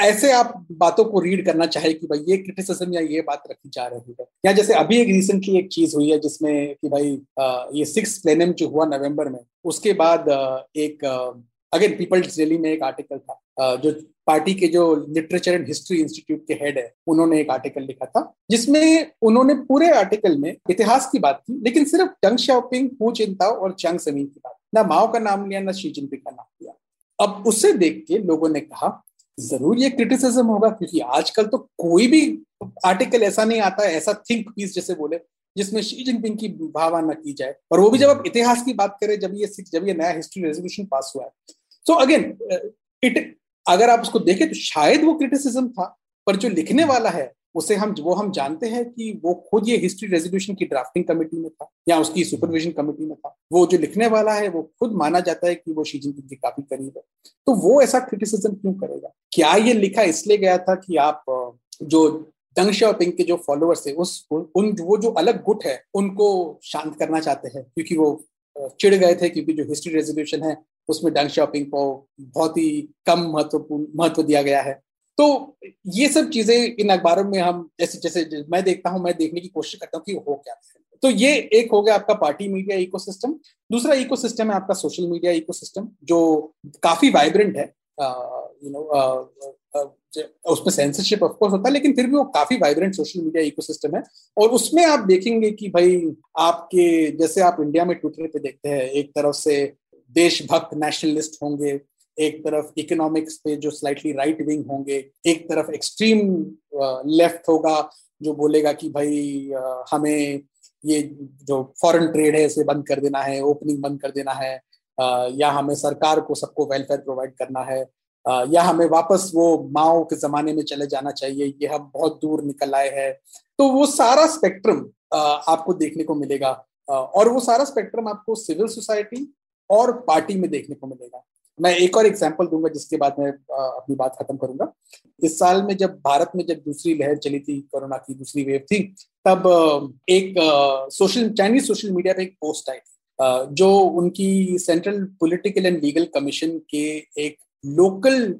[SPEAKER 3] ऐसे आप बातों को रीड करना चाहे कि भाई ये क्रिटिसिज्म या ये बात रखी जा रही है। या जैसे अभी एक रिसेंटली एक चीज़ हुई है जिसमें कि भाई ये सिक्स प्लेनम जो हुआ नवंबर में, उसके बाद एक अगेन पीपल्स डेली में एक आर्टिकल था जो पार्टी के जो लिटरेचर एंड हिस्ट्री इंस्टीट्यूट के हेड है, उन्होंने एक आर्टिकल लिखा था, जिसमें उन्होंने पूरे आर्टिकल में इतिहास की बात की, लेकिन सिर्फ़ डंग शाओपिंग हु चिंताओ और चंग समीन की बात, ना माओ का नाम लिया, ना शी जिनपिंग का नाम लिया। अब उसे देख के लोगों ने कहा ज़रूर ये क्रिटिसिज्म होगा, क्योंकि आजकल तो कोई भी आर्टिकल ऐसा नहीं आता, ऐसा थिंक पीस जैसे बोले, जिसमें शी जिनपिंग की भावना की जाए। और वो भी जब आप इतिहास की बात करें, जब ये जब ये नया हिस्ट्री रेजोल्यूशन पास हुआ है। सो अगेन इट अगर आप उसको देखें तो शायद वो क्रिटिसिज्म था, पर जो लिखने वाला है उसे हम, वो हम जानते हैं कि वो खुद ये हिस्ट्री रेजोल्यूशन की ड्राफ्टिंग कमेटी में था, या उसकी सुपरविजन कमेटी में था। वो जो लिखने वाला है, वो खुद माना जाता है कि वो शी जिनपिंग के काफ़ी करीब है। तो वो ऐसा क्रिटिसिज्म क्यों करेगा? क्या ये लिखा इसलिए गया था कि आप जो दंग शाओपिंग के जो फॉलोअर्स थे उस, उन वो जो अलग गुट है, उनको शांत करना चाहते हैं, क्योंकि वो चिढ़ गए थे क्योंकि जो हिस्ट्री रेजोल्यूशन है, उसमें डंग शॉपिंग को बहुत ही कम महत्वपूर्ण, महत्व दिया गया है। तो ये सब चीज़ें इन अखबारों में हम जैसे जैसे मैं देखता हूँ, मैं देखने की कोशिश करता हूँ कि हो क्या। तो ये एक हो गया आपका पार्टी मीडिया इकोसिस्टम दूसरा इकोसिस्टम है आपका सोशल मीडिया इकोसिस्टम जो काफ़ी वाइब्रेंट है। यू नो उसमें सेंसरशिप ऑफकोर्स होता है, लेकिन फिर भी वो काफ़ी वाइब्रेंट सोशल मीडिया इकोसिस्टम है। और उसमें आप देखेंगे कि भाई आपके, जैसे आप इंडिया में ट्विटर पे देखते हैं, एक तरफ़ से देशभक्त नेशनलिस्ट होंगे एक तरफ़ इकोनॉमिक्स पे जो स्लाइटली राइट विंग होंगे, एक तरफ़ एक्सट्रीम लेफ़्ट होगा, जो बोलेगा कि भाई हमें ये जो फॉरेन ट्रेड है, इसे बंद कर देना है ओपनिंग बंद कर देना है या हमें सरकार को, सबको वेलफेयर प्रोवाइड करना है या हमें वापस वो माओ के जमाने में चले जाना चाहिए, ये हम बहुत दूर निकल आए हैं। तो वो सारा स्पेक्ट्रम आपको देखने को मिलेगा और वो सारा स्पेक्ट्रम आपको सिविल सोसाइटी और पार्टी में देखने को मिलेगा। मैं एक और एग्ज़ाम्पल दूँगा जिसके बाद मैं अपनी बात खत्म करूँगा। इस साल में जब भारत में जब दूसरी लहर चली थी, कोरोना की दूसरी वेव थी, तब एक सोशल चाइनीज़ सोशल मीडिया पे एक पोस्ट आई थी। जो उनकी central political and legal commission के एक लोकल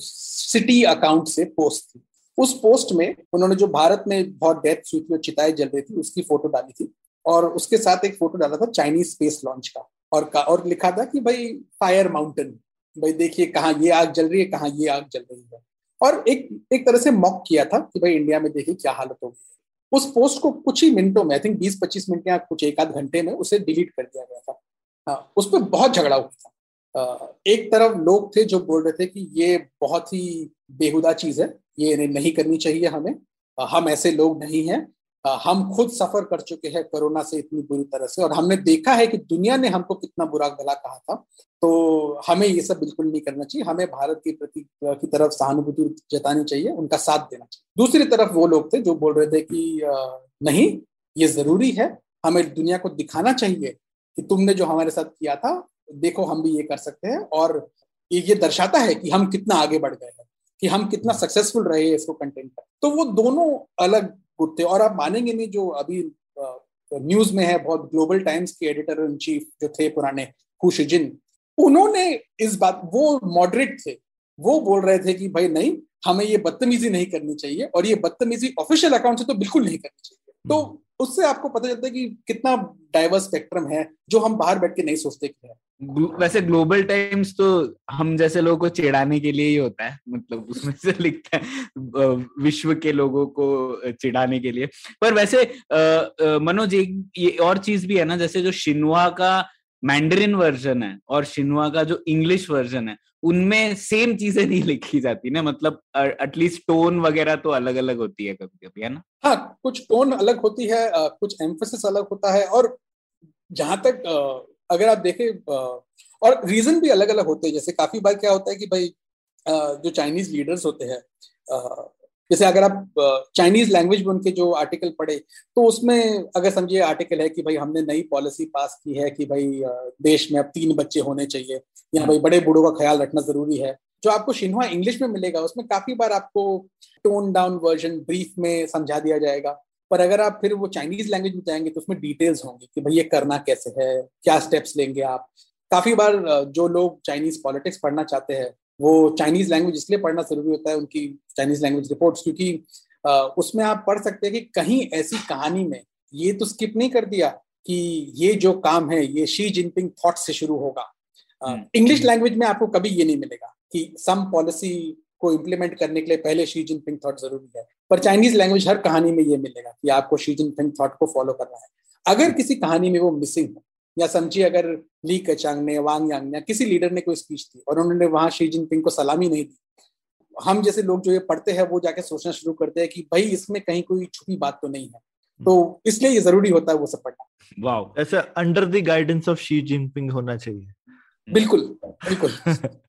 [SPEAKER 3] सिटी अकाउंट से पोस्ट थी। उस पोस्ट में उन्होंने जो भारत में बहुत डेथ हुई थी और चिताएँ जल रही थी, उसकी फ़ोटो डाली थी और उसके साथ एक फ़ोटो डाला था चाइनीज़ स्पेस लॉन्च का। और का, और लिखा था कि भाई फायर माउंटेन भाई देखिए कहाँ ये आग जल रही है कहाँ ये आग जल रही है। और एक एक तरह से मॉक किया था कि भाई इंडिया में देखिए क्या हालत होगी उस पोस्ट को कुछ ही मिनटों में आई थिंक बीस पच्चीस मिनट या कुछ एक आध घंटे में उसे डिलीट कर दिया गया था। हाँ, उस पर बहुत झगड़ा हुआ था। एक तरफ़ लोग थे जो बोल रहे थे कि ये बहुत ही बेहुदा चीज़ है ये नहीं करनी चाहिए हमें। हम ऐसे लोग नहीं हैं हम खुद सफ़र कर चुके हैं कोरोना से इतनी बुरी तरह से और हमने देखा है कि दुनिया ने हमको कितना बुरा भला कहा था। तो हमें ये सब बिल्कुल नहीं करना चाहिए। हमें भारत के प्रति की तरफ़ सहानुभूति जतानी चाहिए, उनका साथ देना चाहिए। दूसरी तरफ़ वो लोग थे जो बोल रहे थे कि नहीं, ये ज़रूरी है, हमें दुनिया को दिखाना चाहिए कि तुमने जो हमारे साथ किया था, देखो हम भी ये कर सकते हैं और ये दर्शाता है कि हम कितना आगे बढ़ गए हैं, कि हम कितना सक्सेसफुल रहे इसको कंटेंट पर तो वो दोनों अलग गुड और आप मानेंगे नहीं, जो अभी न्यूज़ में है, बहुत ग्लोबल टाइम्स के एडिटर इन चीफ जो थे पुराने, खुशिजिन, उन्होंने इस बात, वो मॉडरेट थे। वो बोल रहे थे कि भाई नहीं, हमें ये बदतमीजी नहीं करनी चाहिए और ये बदतमीजी ऑफिशियल अकाउंट से तो बिल्कुल नहीं करनी चाहिए। तो हम्म। उससे आपको पता चलता है कि कितना डाइवर्स स्पेक्ट्रम है, जो हम बाहर बैठ के नहीं सोचते कि है।
[SPEAKER 1] वैसे ग्लोबल टाइम्स तो हम जैसे लोगों को चिढ़ाने के लिए ही होता है मतलब उसमें से लिखता है विश्व के लोगों को चिढ़ाने के लिए। पर वैसे मनोज, एक ये और चीज़ भी है ना, जैसे जो शिनवा का मैंडरिन वर्जन है और शिनवा का जो इंग्लिश वर्जन है, उनमें सेम चीज़ें नहीं लिखी जाती ना मतलब एटलीस्ट टोन वगैरह तो अलग अलग होती है कभी कभी है ना?
[SPEAKER 3] हाँ कुछ टोन अलग होती है कुछ एम्फोसिस अलग होता है और जहाँ तक अगर आप देखें और रीजन भी अलग अलग होते हैं। जैसे काफ़ी बार क्या होता है कि भाई जो चाइनीज़ लीडर्स होते हैं जैसे अगर आप चाइनीज़ लैंग्वेज में उनके जो आर्टिकल पढ़े तो उसमें अगर समझिए आर्टिकल है कि भाई हमने नई पॉलिसी पास की है कि भाई देश में अब तीन बच्चे होने चाहिए। या भाई बड़े बूढ़ों का ख्याल रखना ज़रूरी है। जो आपको शिन्हा इंग्लिश में मिलेगा, उसमें काफ़ी बार आपको टोन डाउन वर्जन ब्रीफ में समझा दिया जाएगा। पर अगर आप फिर वो चाइनीज़ लैंग्वेज में जाएँगे तो उसमें डिटेल्स होंगे कि भाई ये करना कैसे है, क्या स्टेप्स लेंगे आप। काफ़ी बार जो लोग चाइनीज़ पॉलिटिक्स पढ़ना चाहते हैं वो चाइनीज़ लैंग्वेज इसलिए पढ़ना ज़रूरी होता है उनकी चाइनीज़ लैंग्वेज रिपोर्ट्स क्योंकि उसमें आप पढ़ सकते हैं कि कहीं ऐसी कहानी में ये तो स्किप नहीं कर दिया कि ये जो काम है ये शी जिनपिंग थॉट से शुरू होगा। इंग्लिश हम्म। लैंग्वेज में आपको कभी ये नहीं मिलेगा कि सम पॉलिसी को इम्प्लीमेंट करने के लिए पहले शी जिनपिंग थॉट ज़रूरी है पर चाइनीज़ लैंग्वेज हर कहानी में ये मिलेगा कि आपको शी जिनपिंग थॉट को फॉलो करना है। अगर किसी कहानी में वो मिसिंग हो या समझिए अगर ली कचांग ने वांग यांग ने किसी लीडर ने कोई स्पीच दी और उन्होंने वहाँ शी जिनपिंग को सलामी नहीं दी। हम जैसे लोग जो ये पढ़ते हैं वो जाके सोचना शुरू करते हैं कि भाई इसमें कहीं कोई छुपी बात तो नहीं है। तो इसलिए ये ज़रूरी होता है वो सब पढ़ना।
[SPEAKER 2] वाओ। ऐसा under the guidance of Xi Jinping होना चाहिए।
[SPEAKER 3] बिल्कुल बिल्कुल।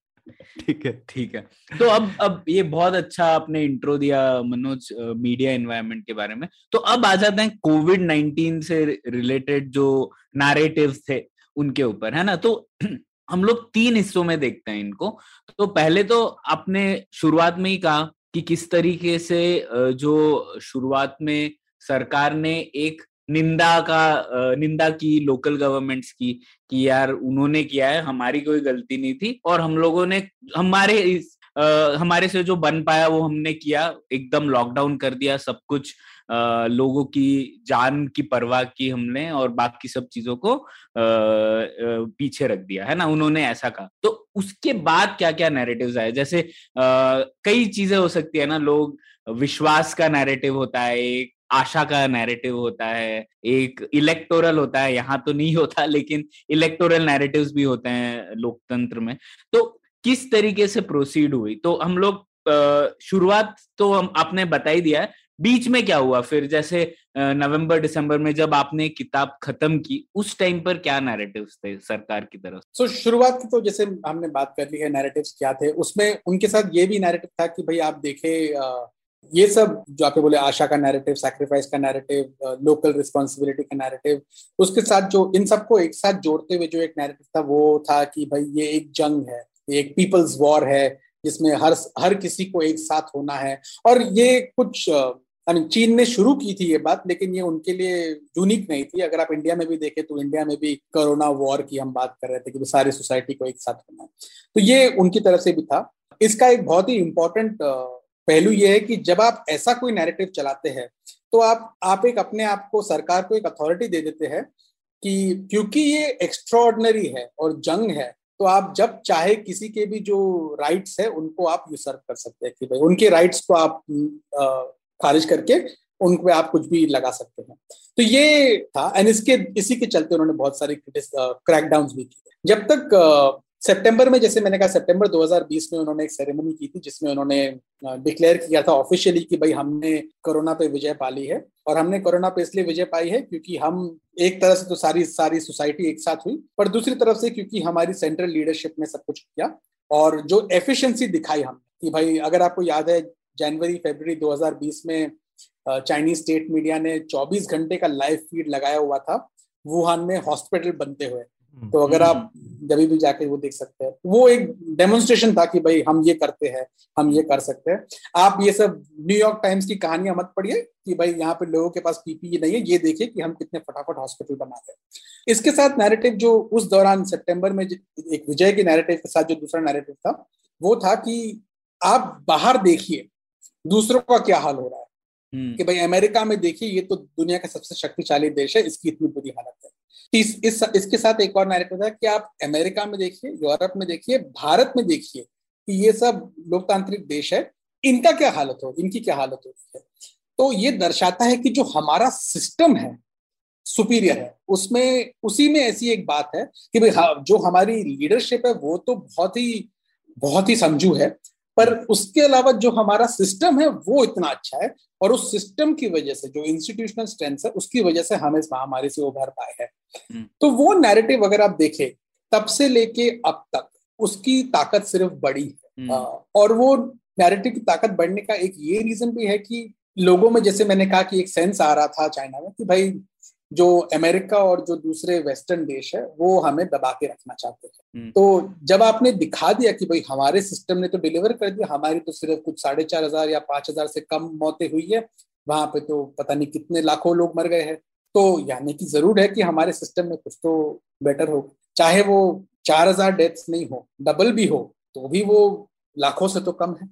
[SPEAKER 1] ठीक है। ठीक है। तो अब अब ये बहुत अच्छा आपने इंट्रो दिया मनोज मीडिया एनवायरनमेंट के बारे में। तो अब आ जाते हैं कोविड नाइनटीन से रिलेटेड जो नारेटिव थे उनके ऊपर, है ना? तो हम लोग तीन हिस्सों में देखते हैं इनको। तो पहले तो आपने शुरुआत में ही कहा कि किस तरीके से जो शुरुआत में सरकार ने एक निंदा का निंदा की लोकल गवर्नमेंट्स की कि यार उन्होंने किया है हमारी कोई गलती नहीं थी और हम लोगों ने हमारे इस आ, हमारे से जो बन पाया वो हमने किया एकदम लॉकडाउन कर दिया सब कुछ आ, लोगों की जान की परवाह की हमने और बाकी सब चीज़ों को आ, पीछे रख दिया है ना? उन्होंने ऐसा कहा। तो उसके बाद क्या क्या नैरेटिव्स आए? जैसे आ, कई चीज़ें हो सकती है ना लोग विश्वास का नैरेटिव होता है एक आशा का नैरेटिव होता है एक इलेक्टोरल होता है यहाँ तो नहीं होता लेकिन इलेक्टोरल नैरेटिव्स भी होते हैं लोकतंत्र में। तो किस तरीके से प्रोसीड हुई? तो हम लोग शुरुआत तो हम आपने बता ही दिया बीच में क्या हुआ? फिर जैसे नवंबर दिसंबर में जब आपने किताब खत्म की उस टाइम पर क्या नैरेटिव थे सरकार की तरफ़
[SPEAKER 3] सो? So, शुरुआत तो जैसे हमने बात कर ली है नैरेटिव क्या थे? उसमें उनके साथ ये भी नैरेटिव था कि भाई आप देखे ये सब जो आपने बोले आशा का नैरेटिव सैक्रिफाइस का नैरेटिव लोकल रिस्पॉन्सिबिलिटी का नैरेटिव उसके साथ जो, इन सबको एक साथ जोड़ते हुए जो एक नैरेटिव था, वो था कि भाई ये एक जंग है एक पीपल्स वॉर है, जिसमें हर हर किसी को एक साथ होना है। और ये कुछ आई चीन ने शुरू की थी ये बात, लेकिन ये उनके लिए यूनिक नहीं थी। अगर आप इंडिया में भी देखें तो इंडिया में भी कोरोना वॉर की हम बात कर रहे थे कि सारी सोसाइटी को एक साथ होना है। तो ये उनकी तरफ़ से भी था। इसका एक बहुत ही इंपॉर्टेंट पहलू ये है कि जब आप ऐसा कोई नैरेटिव चलाते हैं तो आप आप एक अपने आप को, सरकार को एक अथॉरिटी दे देते हैं कि क्योंकि ये एक्स्ट्रॉर्डनरी है और जंग है तो आप जब चाहे किसी के भी जो राइट्स है, उनको आप यूसर्व कर सकते हैं कि भाई उनके राइट्स को आप खारिज करके उन पे आप कुछ भी लगा सकते हैं। तो ये था एंड इसके, इसी के चलते उन्होंने बहुत सारे क्रैकडाउन भी किए। जब तक सितंबर में जैसे मैंने कहा सितंबर 2020 में उन्होंने एक सेरेमनी की थी, जिसमें उन्होंने डिक्लेयर किया था ऑफिशियली कि भाई हमने कोरोना पे विजय पाली है। और हमने कोरोना पे इसलिए विजय पाई है क्योंकि हम एक तरह से तो सारी सारी सोसाइटी एक साथ हुई, पर दूसरी तरफ़ से क्योंकि हमारी सेंट्रल लीडरशिप ने सब कुछ किया और जो एफिशिएंसी दिखाई हमने, कि भाई अगर आपको याद है जनवरी फरवरी 2020 में चाइनीज़ स्टेट मीडिया ने 24 घंटे का लाइव फ़ीड लगाया हुआ था वुहान में हॉस्पिटल बनते हुए। तो अगर आप हम्म। जब भी जाके वो देख सकते हैं। वो एक डेमोन्स्ट्रेशन था कि भाई हम ये करते हैं हम ये कर सकते हैं। आप ये सब न्यूयॉर्क टाइम्स की कहानियाँ मत पढ़िए कि भाई यहाँ पे लोगों के पास पीपीई नहीं है ये देखिए कि हम कितने फटाफट हॉस्पिटल बनाते हैं। इसके साथ नैरेटिव जो उस दौरान सितंबर में एक विजय के नैरेटिव के साथ जो दूसरा नैरेटिव था वो था कि आप बाहर देखिए दूसरों का क्या हाल हो रहा है। हम्म। कि भाई अमेरिका में देखिए ये तो दुनिया का सबसे शक्तिशाली देश है इसकी इतनी बुरी हालत है। इस, इस इसके साथ एक और नैरेटिव है कि आप अमेरिका में देखिए यूरोप में देखिए भारत में देखिए कि ये सब लोकतांत्रिक देश है। इनका क्या हालत हो? इनकी क्या हालत होती है? तो ये दर्शाता है कि जो हमारा सिस्टम है सुपीरियर है उसमें उसी में ऐसी एक बात है कि भाई हाँ जो हमारी लीडरशिप है वो तो बहुत ही बहुत ही समझू है। पर उसके अलावा जो हमारा सिस्टम है वो इतना अच्छा है और उस सिस्टम की वजह से जो इंस्टीट्यूशनल स्ट्रेंथ है उसकी वजह से हम इस महामारी से उभर पाए हैं हम्म। तो वो नैरेटिव अगर आप देखें तब से लेके अब तक उसकी ताकत सिर्फ़ बढ़ी है हम्म। और वो नैरेटिव की ताकत बढ़ने का एक ये रीजन भी है कि लोगों में जैसे मैंने कहा कि एक सेंस आ रहा था चाइना में कि भाई जो अमेरिका और जो दूसरे वेस्टर्न देश है वो हमें दबा के रखना चाहते थे हम्म। तो जब आपने दिखा दिया कि भाई हमारे सिस्टम ने तो डिलीवर कर दिया हमारी तो सिर्फ़ कुछ साढ़े चार हज़ार या पाँच हज़ार से कम मौतें हुई है वहाँ पे तो पता नहीं कितने लाखों लोग मर गए हैं तो यानी कि ज़रूर है कि हमारे सिस्टम में कुछ तो बेटर हो चाहे वो चार हज़ार डेथ्स नहीं हो डबल भी हो तो भी वो लाखों से तो कम है।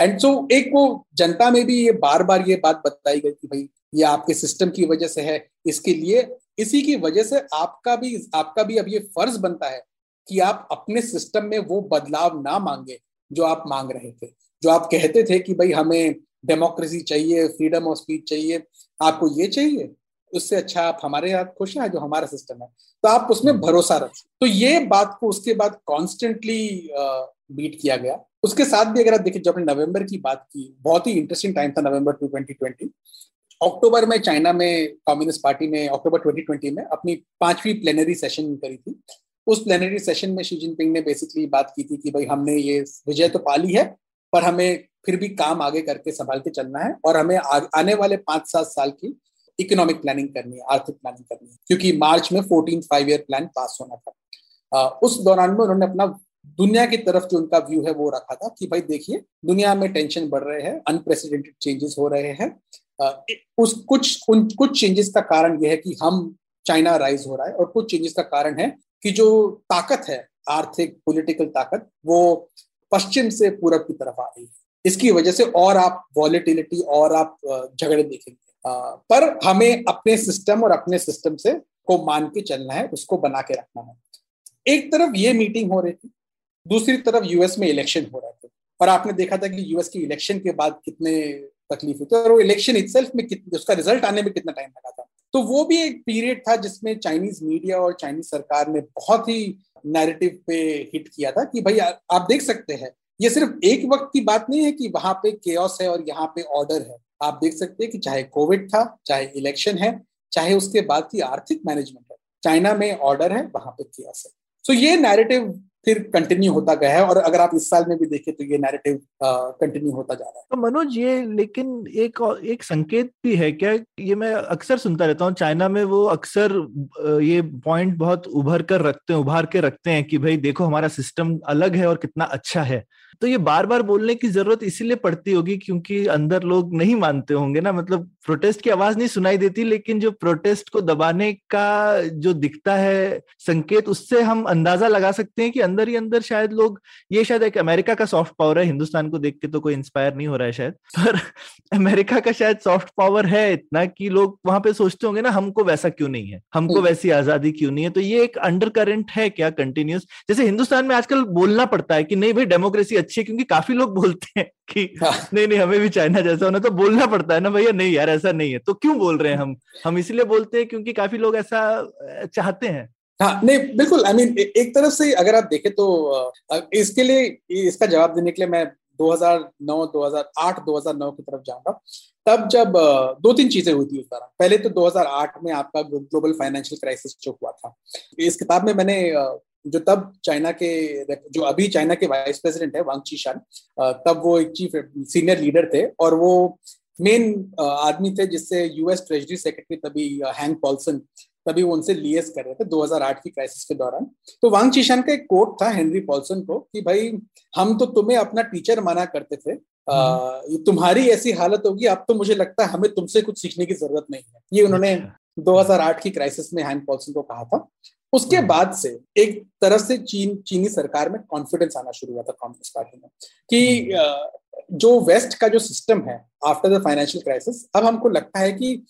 [SPEAKER 3] एंड सो so, एक वो जनता में भी ये बार बार ये बात बताई गई कि भाई ये आपके सिस्टम की वजह से है इसके लिए इसी की वजह से आपका भी आपका भी अब ये फ़र्ज़ बनता है कि आप अपने सिस्टम में वो बदलाव ना मांगे जो आप मांग रहे थे। जो आप कहते थे कि भाई हमें डेमोक्रेसी चाहिए फ्रीडम ऑफ़ स्पीच चाहिए आपको ये चाहिए? उससे अच्छा आप हमारे यहाँ खुश हैं, जो हमारा सिस्टम है। तो आप उसमें भरोसा रखें। तो ये बात को उसके बाद कॉन्स्टेंटली बीट किया गया। उसके साथ भी अगर आप देखिए, जब नवंबर की बात की, बहुत ही इंटरेस्टिंग टाइम था नवंबर टू अक्टूबर में चाइना में कम्युनिस्ट पार्टी ने अक्टूबर 2020 में अपनी पांचवी प्लेनरी सेशन करी थी। उस प्लेनरी सेशन में शी जिनपिंग ने बेसिकली बात की थी कि भाई हमने ये विजय तो पा ली है, पर हमें फिर भी काम आगे करके संभाल के चलना है और हमें आने वाले पाँच सात साल की इकोनॉमिक प्लानिंग करनी है, आर्थिक प्लानिंग करनी है। क्योंकि मार्च में fourteen five year plan pass होना था। उस दौरान में उन्होंने अपना दुनिया की तरफ़ जो उनका व्यू है वो रखा था कि भाई देखिए, दुनिया में टेंशन बढ़ रहे हैं अनप्रेसिडेंटेड चेंजेस हो रहे हैं। उस कुछ, उन कुछ चेंजेस का कारण यह है कि हम चाइना राइज हो रहा है और कुछ चेंजेस का कारण है कि जो ताकत है, आर्थिक पॉलिटिकल ताकत, वो पश्चिम से पूरब की तरफ़ आ रही है। इसकी वजह से और आप वॉलिटिलिटी और आप झगड़े देखेंगे। पर हमें अपने सिस्टम और अपने सिस्टम से को मान के चलना है, उसको बना के रखना है। एक तरफ़ ये मीटिंग हो रही थी, दूसरी तरफ़ यूएस में इलेक्शन हो रहे थे। और आपने देखा था कि यूएस की इलेक्शन के बाद कितने तकलीफ़ हुई तो और वो इलेक्शन इटसेल्फ में कितने उसका रिज़ल्ट आने में कितना टाइम लगा था। तो वो भी एक पीरियड था जिसमें चाइनीज़ मीडिया और चाइनीज़ सरकार ने बहुत ही नैरेटिव पे हिट किया था कि भाई, आप देख सकते हैं, ये सिर्फ़ एक वक्त की बात नहीं है कि वहाँ पे केओस है और यहाँ पे ऑर्डर है। आप देख सकते हैं कि चाहे कोविड था, चाहे इलेक्शन है, चाहे उसके बाद की आर्थिक मैनेजमेंट है चाइना में ऑर्डर है, वहाँ पे केओस है। सो ये नैरेटिव फिर कंटिन्यू होता गया है और अगर आप इस साल में भी देखें तो ये नैरेटिव कंटिन्यू होता जा रहा है।
[SPEAKER 2] तो मनोज, ये लेकिन एक एक संकेत भी है क्या? ये मैं अक्सर सुनता रहता हूँ चाइना में वो अक्सर ये पॉइंट बहुत उभर कर रखते हैं, उभार के रखते हैं कि भाई देखो हमारा सिस्टम अलग है और कितना अच्छा है। तो ये बार बार बोलने की ज़रूरत इसीलिए पड़ती होगी क्योंकि अंदर लोग नहीं मानते होंगे ना मतलब प्रोटेस्ट की आवाज़ नहीं सुनाई देती लेकिन जो प्रोटेस्ट को दबाने का जो दिखता है संकेत उससे हम अंदाज़ा लगा सकते हैं कि अंदर ही अंदर शायद लोग ये शायद एक अमेरिका का सॉफ्ट पावर है हिंदुस्तान को देख के तो कोई इंस्पायर नहीं हो रहा है शायद पर अमेरिका का शायद सॉफ्ट पावर है इतना कि लोग वहाँ पे सोचते होंगे ना हमको वैसा क्यों नहीं है हमको हम्म। वैसी आज़ादी क्यों नहीं है तो ये एक अंडर करंट है क्या कंटिन्यूस जैसे हिंदुस्तान में आजकल बोलना पड़ता है कि नहीं भाई डेमोक्रेसी अच्छी है क्योंकि काफ़ी लोग बोलते हैं कि हाँ। नहीं नहीं हमें भी चाइना जैसा होना तो बोलना पड़ता है ना भैया नहीं यार ऐसा नहीं है। तो क्यों बोल रहे हैं हम? हम इसलिए बोलते हैं क्योंकि काफ़ी लोग ऐसा चाहते हैं।
[SPEAKER 3] हाँ नहीं बिल्कुल आई I मीन mean, एक तरफ़ से अगर आप देखें तो इसके लिए इसका जवाब देने के लिए मैं 2009 2008 2009 की तरफ़ जाऊँगा। तब जब दो तीन चीज़ें हुई थी उस दौरान। पहले तो 2008 में आपका ग्लोबल फाइनेंशियल क्राइसिस जो हुआ था। इस किताब में मैंने जो तब चाइना के जो अभी चाइना के वाइस प्रेसिडेंट है वांग चीशान तब वो एक चीफ सीनियर लीडर थे और वो मेन आदमी थे जिससे यूएस ट्रेजरी सेक्रेटरी तभी हैंग पॉल्सन तभी वो उनसे लियस कर रहे थे 2008 की क्राइसिस के दौरान तो वांग चीशान का एक कोट था हेनरी पॉल्सन को कि भाई हम तो तुम्हें अपना टीचर माना करते थे आ, हम्म। तुम्हारी ऐसी हालत होगी अब तो मुझे लगता है हमें तुमसे कुछ सीखने की ज़रूरत नहीं है ये उन्होंने 2008 अच्छा। की क्राइसिस में हैंग पॉल्सन को कहा था उसके हम्म। बाद से एक तरह से चीन चीनी सरकार में कॉन्फिडेंस आना शुरू हुआ था कांग्रेस पार्टी में कि हम्म। जो वेस्ट का जो सिस्टम है आफ्टर द फाइनेंशियल क्राइसिस अब हमको लगता है कि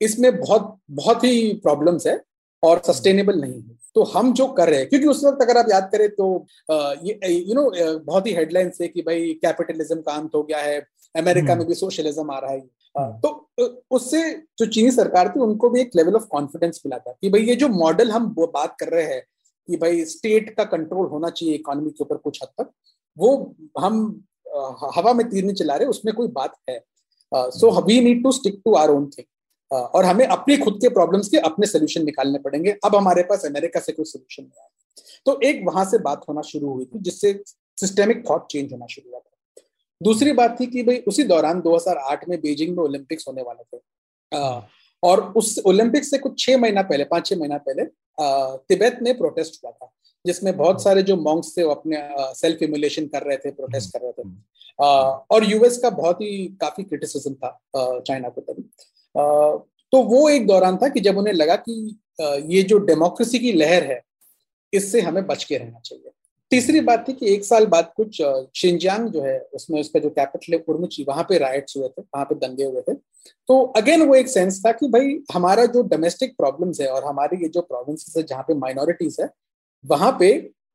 [SPEAKER 3] इसमें बहुत बहुत ही प्रॉब्लम्स है और सस्टेनेबल नहीं है तो हम जो कर रहे हैं क्योंकि उस वक्त अगर आप याद करें तो ये यू नो बहुत ही हेडलाइंस है कि भाई कैपिटलिज्म का अंत हो गया है अमेरिका में हम्म। भी सोशलिज्म आ रहा है हम्म। तो उससे जो चीनी सरकार थी उनको भी एक लेवल ऑफ़ कॉन्फिडेंस मिला था कि भाई ये जो मॉडल हम बात कर रहे हैं कि भाई स्टेट का कंट्रोल होना चाहिए इकोनॉमी के ऊपर कुछ हद तक वो हम हवा में तीर नहीं चला रहे उसमें कोई बात है। So we need to stick to our own thing और हमें अपने खुद के प्रॉब्लम्स के अपने सोल्यूशन निकालने पड़ेंगे। अब हमारे पास अमेरिका से कोई सोल्यूशन नहीं आया। तो एक वहाँ से बात होना शुरू हुई थी जिससे सिस्टेमिक थॉट चेंज होना शुरू हुआ था। दूसरी बात थी कि भाई उसी दौरान 2008 में बीजिंग में ओलंपिक्स होने वाले थे। और उस ओलंपिक्स से कुछ छह महीना पहले पाँच छह महीना पहले तिब्बत में प्रोटेस्ट हुआ था जिसमें बहुत सारे जो मॉन्क्स थे वो अपने सेल्फ इमुलेशन कर रहे थे प्रोटेस्ट कर रहे थे। और यूएस का बहुत ही काफ़ी क्रिटिसिज्म था चाइना को तभी। तो वो एक दौरान था कि जब उन्हें लगा कि ये जो डेमोक्रेसी की लहर है इससे हमें बच के रहना चाहिए। तीसरी बात थी कि एक साल बाद कुछ शिंजियांग जो है, उसमें उसका जो कैपिटल है, उर्मुची, वहाँ पे राइट्स हुए थे, वहाँ पे दंगे हुए थे। तो अगेन वो एक सेंस था कि भाई हमारा जो डोमेस्टिक प्रॉब्लम्स है और हमारी ये जो प्रोविंसेस है, जहाँ पे माइनॉरिटीज है, वहाँ पे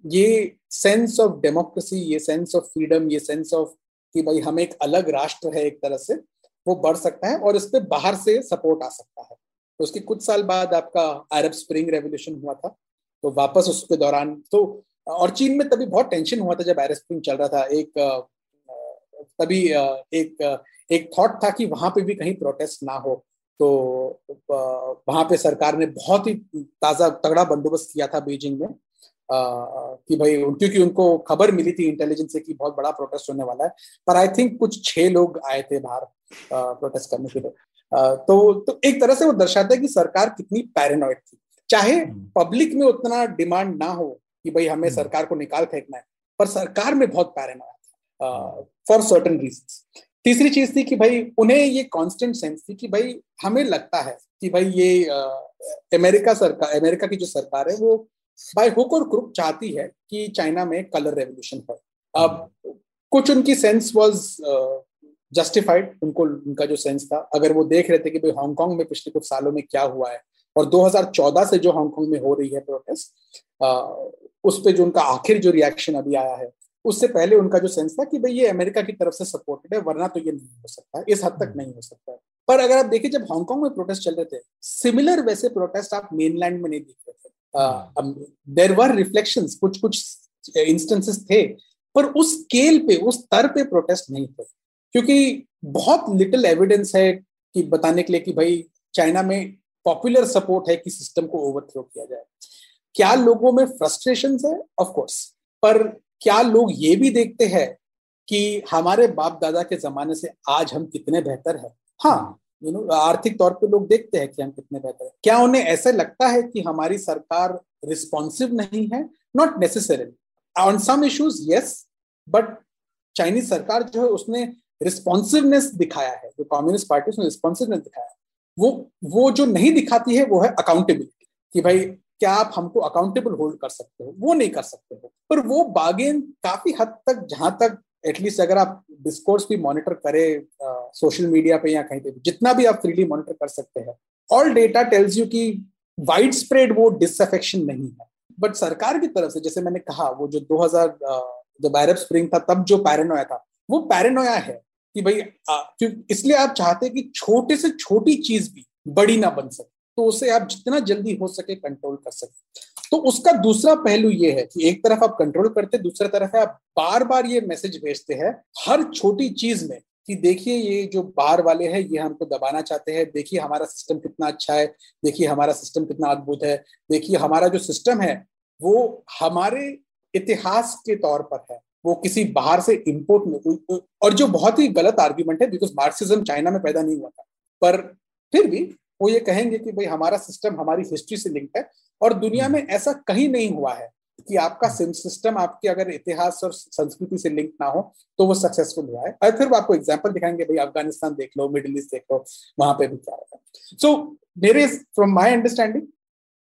[SPEAKER 3] ये सेंस ऑफ़ डेमोक्रेसी ये सेंस ऑफ़ फ्रीडम ये सेंस ऑफ़ कि भाई हम एक अलग राष्ट्र है एक तरह से, वो बढ़ सकता है और इस पर बाहर से सपोर्ट आ सकता है। तो उसके कुछ साल बाद आपका अरब स्प्रिंग रेवोल्यूशन हुआ था तो वापस उसके दौरान तो और चीन में तभी बहुत टेंशन हुआ था जब अरब स्प्रिंग चल रहा था। एक तभी एक एक थॉट था कि वहाँ पे भी कहीं प्रोटेस्ट ना हो। तो वहाँ पे सरकार ने बहुत ही ताज़ा तगड़ा बंदोबस्त किया था बीजिंग में कि भाई क्योंकि उनको खबर मिली थी इंटेलिजेंस से कि बहुत बड़ा प्रोटेस्ट होने वाला है। पर आई थिंक कुछ छह लोग आए थे बाहर प्रोटेस्ट करने के लिए। तो तो एक तरह से वो दर्शाता है कि सरकार कितनी पैरानॉइड थी। चाहे पब्लिक हम्म। में उतना डिमांड ना हो कि भाई हमें हम्म। सरकार को निकाल फेंकना है। पर सरकार में बहुत पैरानॉइड था फॉर सर्टन रीजन तीसरी चीज़ थी कि भाई उन्हें ये कांस्टेंट सेंस थी कि भाई हमें लगता है कि भाई ये अमेरिका सरकार अमेरिका की जो सरकार है वो बाय हुक और क्रुक चाहती है कि चाइना में कलर रेवोल्यूशन हो। अब कुछ उनकी सेंस वाज जस्टिफाइड उनको उनका जो सेंस था। अगर वो देख रहे थे कि भाई हांगकांग में पिछले कुछ सालों में क्या हुआ है और 2014 से जो हांगकांग में हो रही है प्रोटेस्ट उस पर जो उनका आखिर जो रिएक्शन अभी आया है उससे पहले उनका जो सेंस था कि भाई ये अमेरिका की तरफ़ से सपोर्टेड है वरना तो ये नहीं हो सकता इस हद तक नहीं हो सकता। है पर अगर आप देखिए जब हांगकांग में प्रोटेस्ट चल रहे थे सिमिलर वैसे प्रोटेस्ट आप मेनलैंड में नहीं देख रहे थे। देर वर रिफ्लेक्शन कुछ कुछ इंस्टेंसेस थे पर उस स्केल पे उस स्तर पे प्रोटेस्ट नहीं थे। क्योंकि बहुत लिटिल एविडेंस है कि बताने के लिए कि भाई चाइना में पॉपुलर सपोर्ट है कि सिस्टम को ओवरथ्रो किया जाए। क्या लोगों में फ्रस्ट्रेशन है? ऑफकोर्स पर क्या लोग ये भी देखते हैं कि हमारे बाप दादा के जमाने से आज हम कितने बेहतर हैं? हाँ यू नो आर्थिक तौर पे लोग देखते हैं कि हम कितने बेहतर हैं। क्या उन्हें ऐसा लगता है कि हमारी सरकार रिस्पॉन्सिव नहीं है? Not necessary on some issues yes but Chinese सरकार जो है, उसने रिस्पॉन्सिवनेस दिखाया है। जो कम्युनिस्ट पार्टी उसने रिस्पॉन्सिवनेस दिखाया है। वो वो जो नहीं दिखाती है, वो है अकाउंटेबिलिटी कि भाई क्या आप हमको अकाउंटेबल होल्ड कर सकते हो? वो नहीं कर सकते हो। पर वो बागेन काफ़ी हद तक, जहाँ तक एटलीस्ट अगर आप डिस्कोर्स भी मॉनिटर करें सोशल मीडिया पे या कहीं पे जितना भी आप फ्रीली मॉनिटर कर सकते हैं ऑल डेटा टेल्स यू कि वाइड स्प्रेड वो डिसअफेक्शन नहीं है। बट सरकार की तरफ़ से, जैसे मैंने कहा, वो जो 2000 जब अरब स्प्रिंग था, तब जो पैरानोया था, वो पैरानोया है कि भाई इसलिए आप चाहते कि छोटे से छोटी चीज़ भी बड़ी ना बन सके। तो उसे आप जितना जल्दी हो सके कंट्रोल कर सके। तो उसका दूसरा पहलू ये है कि एक तरफ़ आप कंट्रोल करते, दूसरी तरफ़ है आप बार बार ये मैसेज भेजते हैं, हर छोटी चीज़ में कि देखिए ये जो बाहर वाले हैं, ये हमको दबाना चाहते हैं, देखिए हमारा सिस्टम कितना अच्छा है, देखिए हमारा सिस्टम कितना अद्भुत है, देखिए हमारा जो सिस्टम है, वो हमारे इतिहास के तौर पर है। वो किसी बाहर से इंपोर्ट में और जो बहुत ही गलत आर्ग्यूमेंट है बिकॉज़ मार्क्सिज्म चाइना में पैदा नहीं हुआ था। पर फिर भी वो ये कहेंगे कि भाई हमारा सिस्टम हमारी हिस्ट्री से लिंक है और दुनिया में ऐसा कहीं नहीं हुआ है कि आपका सिस्टम आपके अगर इतिहास और संस्कृति से लिंक ना हो तो वो सक्सेसफुल हुआ है। और फिर वो आपको एग्ज़ाम्पल दिखाएँगे भाई अफ़गानिस्तान देख लो मिडिल ईस्ट देख लो वहाँ पे भी क्या होगा सो मेरे from my understanding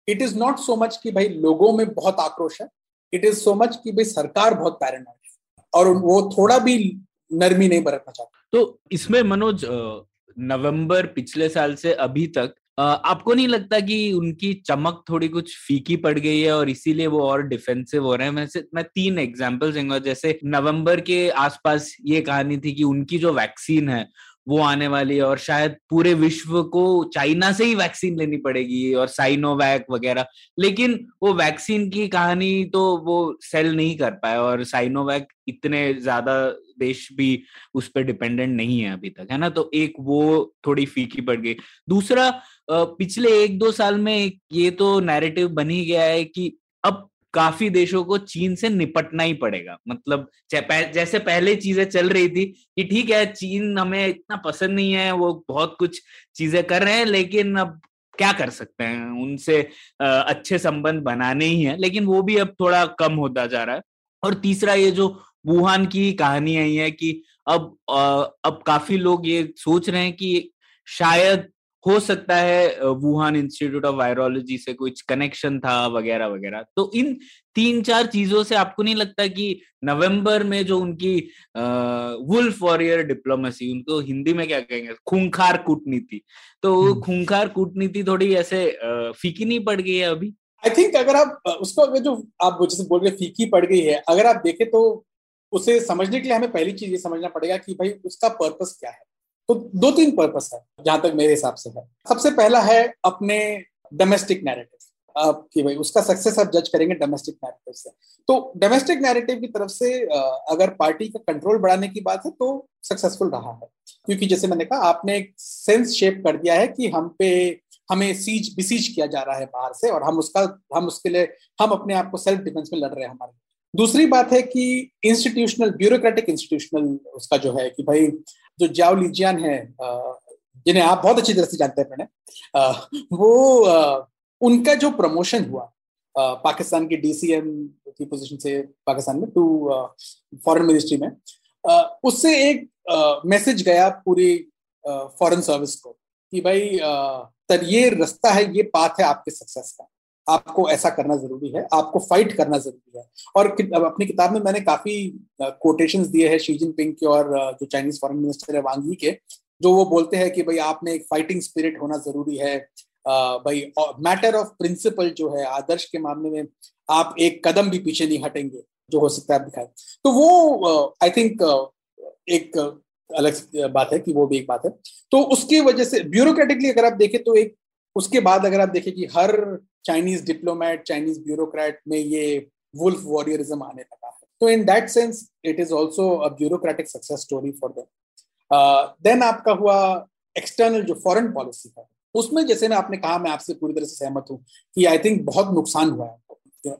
[SPEAKER 3] it is not so much कि भाई लोगों में बहुत आक्रोश है इट इज़ सो मच कि भाई सरकार बहुत पैरानॉइड है और वो थोड़ा भी नरमी नहीं बरतना चाहता।
[SPEAKER 1] तो इसमें मनोज नवंबर पिछले साल से अभी तक आपको नहीं लगता कि उनकी चमक थोड़ी कुछ फीकी पड़ गई है और इसीलिए वो और डिफेंसिव हो रहे हैं? वैसे मैं तीन एग्ज़ाम्पल दूँगा जैसे नवंबर के आसपास ये कहानी थी कि उनकी जो वैक्सीन है वो आने वाली है और शायद पूरे विश्व को चाइना से ही वैक्सीन लेनी पड़ेगी और साइनोवैक वगैरह। लेकिन वो वैक्सीन की कहानी तो वो सेल नहीं कर पाए और साइनोवैक इतने ज़्यादा देश भी उस पर डिपेंडेंट नहीं है अभी तक, है ना? तो एक वो थोड़ी फीकी पड़ गई। दूसरा पिछले एक दो साल में ये तो नैरेटिव बन ही गया है कि अब काफ़ी देशों को चीन से निपटना ही पड़ेगा। मतलब जैसे पहले चीज़ें चल रही थी कि ठीक है, चीन हमें इतना पसंद नहीं है, वो बहुत कुछ चीज़ें कर रहे हैं, लेकिन अब क्या कर सकते हैं? उनसे अच्छे संबंध बनाने ही है, लेकिन वो भी अब थोड़ा कम होता जा रहा है। और तीसरा ये जो वुहान की कहानी आई है कि अब अब काफ़ी लोग ये सोच रहे हैं कि शायद हो सकता है वुहान इंस्टीट्यूट ऑफ़ वायरोलॉजी से कुछ कनेक्शन था वगैरह वगैरह। तो इन तीन चार चीज़ों से आपको नहीं लगता कि नवंबर में जो उनकी वुल्फ वॉरियर डिप्लोमेसी उनको हिंदी में क्या कहेंगे? खूंखार कूटनीति। तो हम्म। खूंखार कूटनीति थोड़ी ऐसे फीकी नहीं पड़ गई है अभी?
[SPEAKER 3] आई थिंक अगर आप उसको अगर जो आप जैसे बोल रहे फीकी पड़ गई है अगर आप देखें तो उसे समझने के लिए हमें पहली चीज़ ये समझना पड़ेगा कि भाई उसका पर्पस क्या है। तो दो तीन पर्पस है, जहाँ तक मेरे हिसाब से है। सबसे पहला है अपने डोमेस्टिक नैरेटिव कि भाई उसका सक्सेस आप जज करेंगे डोमेस्टिक नैरेटिव से। तो डोमेस्टिक नैरेटिव की तरफ़ से अगर पार्टी का कंट्रोल बढ़ाने की बात है तो सक्सेसफुल रहा है। क्योंकि जैसे मैंने कहा, आपने एक सेंस शेप कर दिया है कि हम पे, हमें सीज बिसीज किया जा रहा है बाहर से और हम उसका, हम उसके लिए, हम अपने आप को सेल्फ डिफेंस में लड़ रहे हैं हमारे। दूसरी बात है कि इंस्टीट्यूशनल ब्यूरोक्रेटिक इंस्टीट्यूशनल उसका जो है कि भाई, जो जाओ लीजियान है जिन्हें आप बहुत अच्छी तरह से जानते हैं मैंने वो उनका जो प्रमोशन हुआ पाकिस्तान के डीसीएम की पोजीशन से पाकिस्तान में टू फॉरेन मिनिस्ट्री में उससे एक मैसेज गया पूरी फॉरेन सर्विस को कि भाई तर ये रास्ता है, ये पाथ है आपके सक्सेस का। आपको ऐसा करना ज़रूरी है, आपको फाइट करना ज़रूरी है। और अपनी किताब में मैंने काफ़ी कोटेशंस दिए हैं शी जिनपिंग के और जो चाइनीज़ फॉरेन मिनिस्टर है वांगी के, जो वो बोलते हैं कि भाई आपने एक फाइटिंग स्पिरिट होना ज़रूरी है। भाई मैटर ऑफ़ प्रिंसिपल जो है, आदर्श के मामले में आप एक कदम भी पीछे नहीं हटेंगे, जो हो सकता है आप दिखाए। तो वो आई थिंक एक अलग बात है कि वो भी एक बात है। तो उसकी वजह से ब्यूरोक्रेटिकली अगर आप देखें तो एक, उसके बाद अगर आप देखें कि हर चाइनीज़ डिप्लोमेट चाइनीज़ ब्यूरोक्रेट में ये वुल्फ वॉरियरिज्म आने लगा है। तो in that sense it is also a bureaucratic success story for them then आपका हुआ एक्सटर्नल जो फॉरेन पॉलिसी है, उसमें जैसे ना आपने कहा, मैं आपसे पूरी तरह से सहमत हूँ कि आई थिंक बहुत नुकसान हुआ है।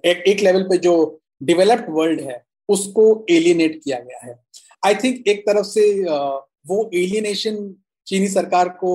[SPEAKER 3] एक एक लेवल पे जो डेवलप्ड वर्ल्ड है, उसको एलियनेट किया गया है। आई थिंक एक तरफ़ से वो एलियनेशन चीनी सरकार को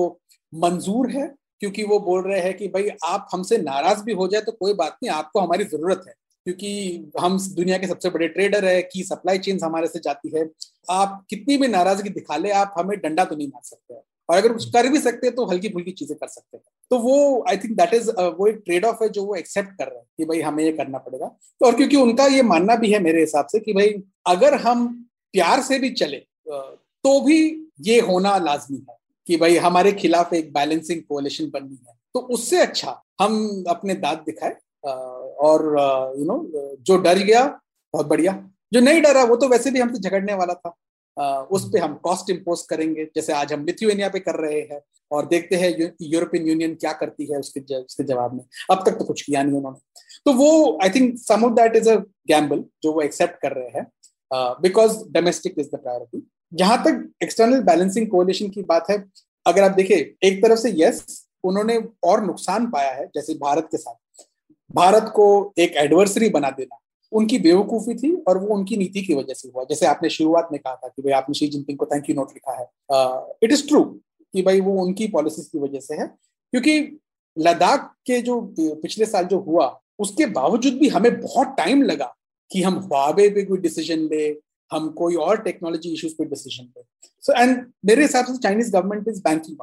[SPEAKER 3] मंजूर है क्योंकि वो बोल रहे हैं कि भाई, आप हमसे नाराज़ भी हो जाए तो कोई बात नहीं, आपको हमारी ज़रूरत है। क्योंकि हम दुनिया के सबसे बड़े ट्रेडर है की सप्लाई चेन हमारे से जाती है। आप कितनी भी नाराज़गी दिखा ले, आप हमें डंडा तो नहीं मार सकते और अगर कुछ कर भी सकते हैं तो हल्की फुल्की चीज़ें कर सकते हैं। तो वो आई थिंक दैट इज़ वो एक ट्रेड ऑफ़ है जो वो एक्सेप्ट कर रहे हैं कि भाई, हमें ये करना पड़ेगा। तो और क्योंकि उनका ये मानना भी है मेरे हिसाब से कि भाई, अगर हम प्यार से भी चले तो भी ये होना लाजमी है। कि भाई हमारे खिलाफ एक बैलेंसिंग कोalition बननी है। तो उससे अच्छा हम अपने दांत दिखाए और यू नो जो डर गया, बहुत बढ़िया। जो नहीं डरा, वो तो वैसे भी हमसे झगड़ने वाला था। उस पर हम कॉस्ट इम्पोज करेंगे, जैसे आज हम लिथुएनिया पे कर रहे हैं, और देखते हैं यूरोपियन यूनियन क्या करती है उसके उसके जवाब में। अब तक तो कुछ किया नहीं उन्होंने। तो वो I think some of that is a gamble जो वो एक्सेप्ट कर रहे हैं because domestic is the priority जहाँ तक एक्सटर्नल बैलेंसिंग कोलिशन की बात है, अगर आप देखें, एक तरफ़ से यस उन्होंने और नुकसान पाया है, जैसे भारत के साथ। भारत को एक एडवर्सरी बना देना, उनकी बेवकूफ़ी थी और वो उनकी नीति की वजह से हुआ। जैसे आपने शुरुआत में कहा था कि भाई आपने शी जिनपिंग को थैंक यू नोट लिखा है। इट इज़ ट्रू कि भाई वो उनकी पॉलिसीज़ की वजह से है, क्योंकि लद्दाख के जो पिछले साल जो हुआ, उसके बावजूद भी हमें बहुत टाइम लगा कि हम ह्वाबे पे कोई डिसीज़न ले हम कोई और टेक्नोलॉजी इश्यूज़ पे डिसीज़न ले सो एंड मेरे हिसाब से चाइनीज़ गवर्नमेंट इज़ बैंकिंग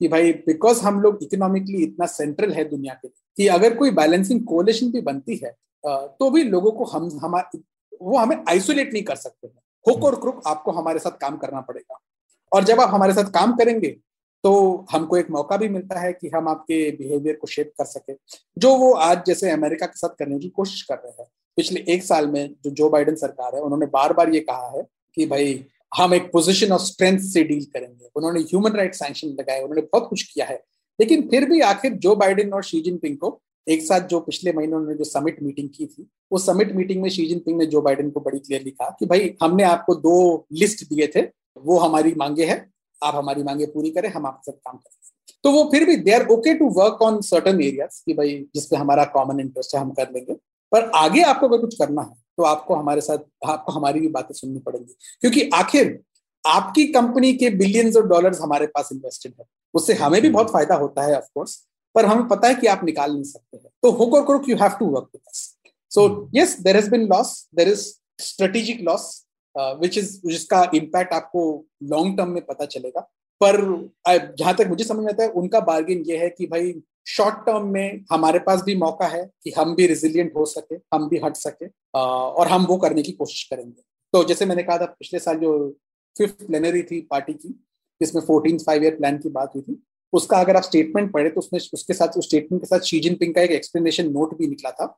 [SPEAKER 3] कि भाई बिकॉज़ हम लोग इकोनॉमिकली इतना सेंट्रल है दुनिया के, कि अगर कोई बैलेंसिंग कोलेशन भी बनती है तो भी लोगों को हम हमारे वो हमें आइसोलेट नहीं कर सकते हैं। हुक और क्रुक आपको हमारे साथ काम करना पड़ेगा। और जब आप हमारे साथ काम करेंगे तो हमको एक मौका भी मिलता है कि हम आपके बिहेवियर को शेप कर सके, जो वो आज जैसे अमेरिका के साथ करने की कोशिश कर रहे हैं। पिछले एक साल में जो जो बाइडेन सरकार है, उन्होंने बार बार ये कहा है कि भाई, हम एक पोजिशन ऑफ़ स्ट्रेंथ से डील करेंगे। उन्होंने ह्यूमन राइट सैंक्शन लगाए, उन्होंने बहुत कुछ किया है। लेकिन फिर भी आखिर जो बाइडेन और शी जिनपिंग को एक साथ जो पिछले महीने उन्होंने जो समिट मीटिंग की थी, वो समिट मीटिंग में शी जिनपिंग ने जो बाइडेन को बड़ी क्लियरली कहा कि भाई, हमने आपको दो लिस्ट दिए थे, वो हमारी मांगे हैं, आप हमारी मांगे पूरी करें, हम आपके साथ काम करें। तो वो फिर भी they are okay to work on certain areas कि भाई जिसपे हमारा कॉमन इंटरेस्ट है, हम कर लेंगे। पर आगे आपको अगर कुछ करना है तो आपको हमारे साथ आपको हमारी भी बातें सुननी पड़ेंगी। क्योंकि आखिर आपकी कंपनी के बिलियंस ऑफ़ डॉलर्स हमारे पास इन्वेस्टेड है। उससे हमें भी बहुत फ़ायदा होता है ऑफकोर्स पर हमें पता है कि आप निकाल नहीं सकते हैं। तो हुक और crook you have to work with us so yes there has been loss there is strategic loss which is जिसका इम्पैक्ट आपको लॉन्ग टर्म में पता चलेगा। पर जहाँ तक मुझे समझ में आता है, उनका बार्गेन ये है कि भाई शॉर्ट टर्म में हमारे पास भी मौका है कि हम भी रिजिलियंट हो सके, हम भी हट सके और हम वो करने की कोशिश करेंगे। तो जैसे मैंने कहा था, पिछले साल जो फिफ्थ प्लेनरी थी पार्टी की, जिसमें फोर्टीन फाइव ईयर प्लान की बात हुई थी, उसका अगर आप स्टेटमेंट पढ़े तो उसमें, उसके साथ, उस स्टेटमेंट के साथ शी जिनपिंग का एक एक्सप्लेनेशन नोट भी निकला था।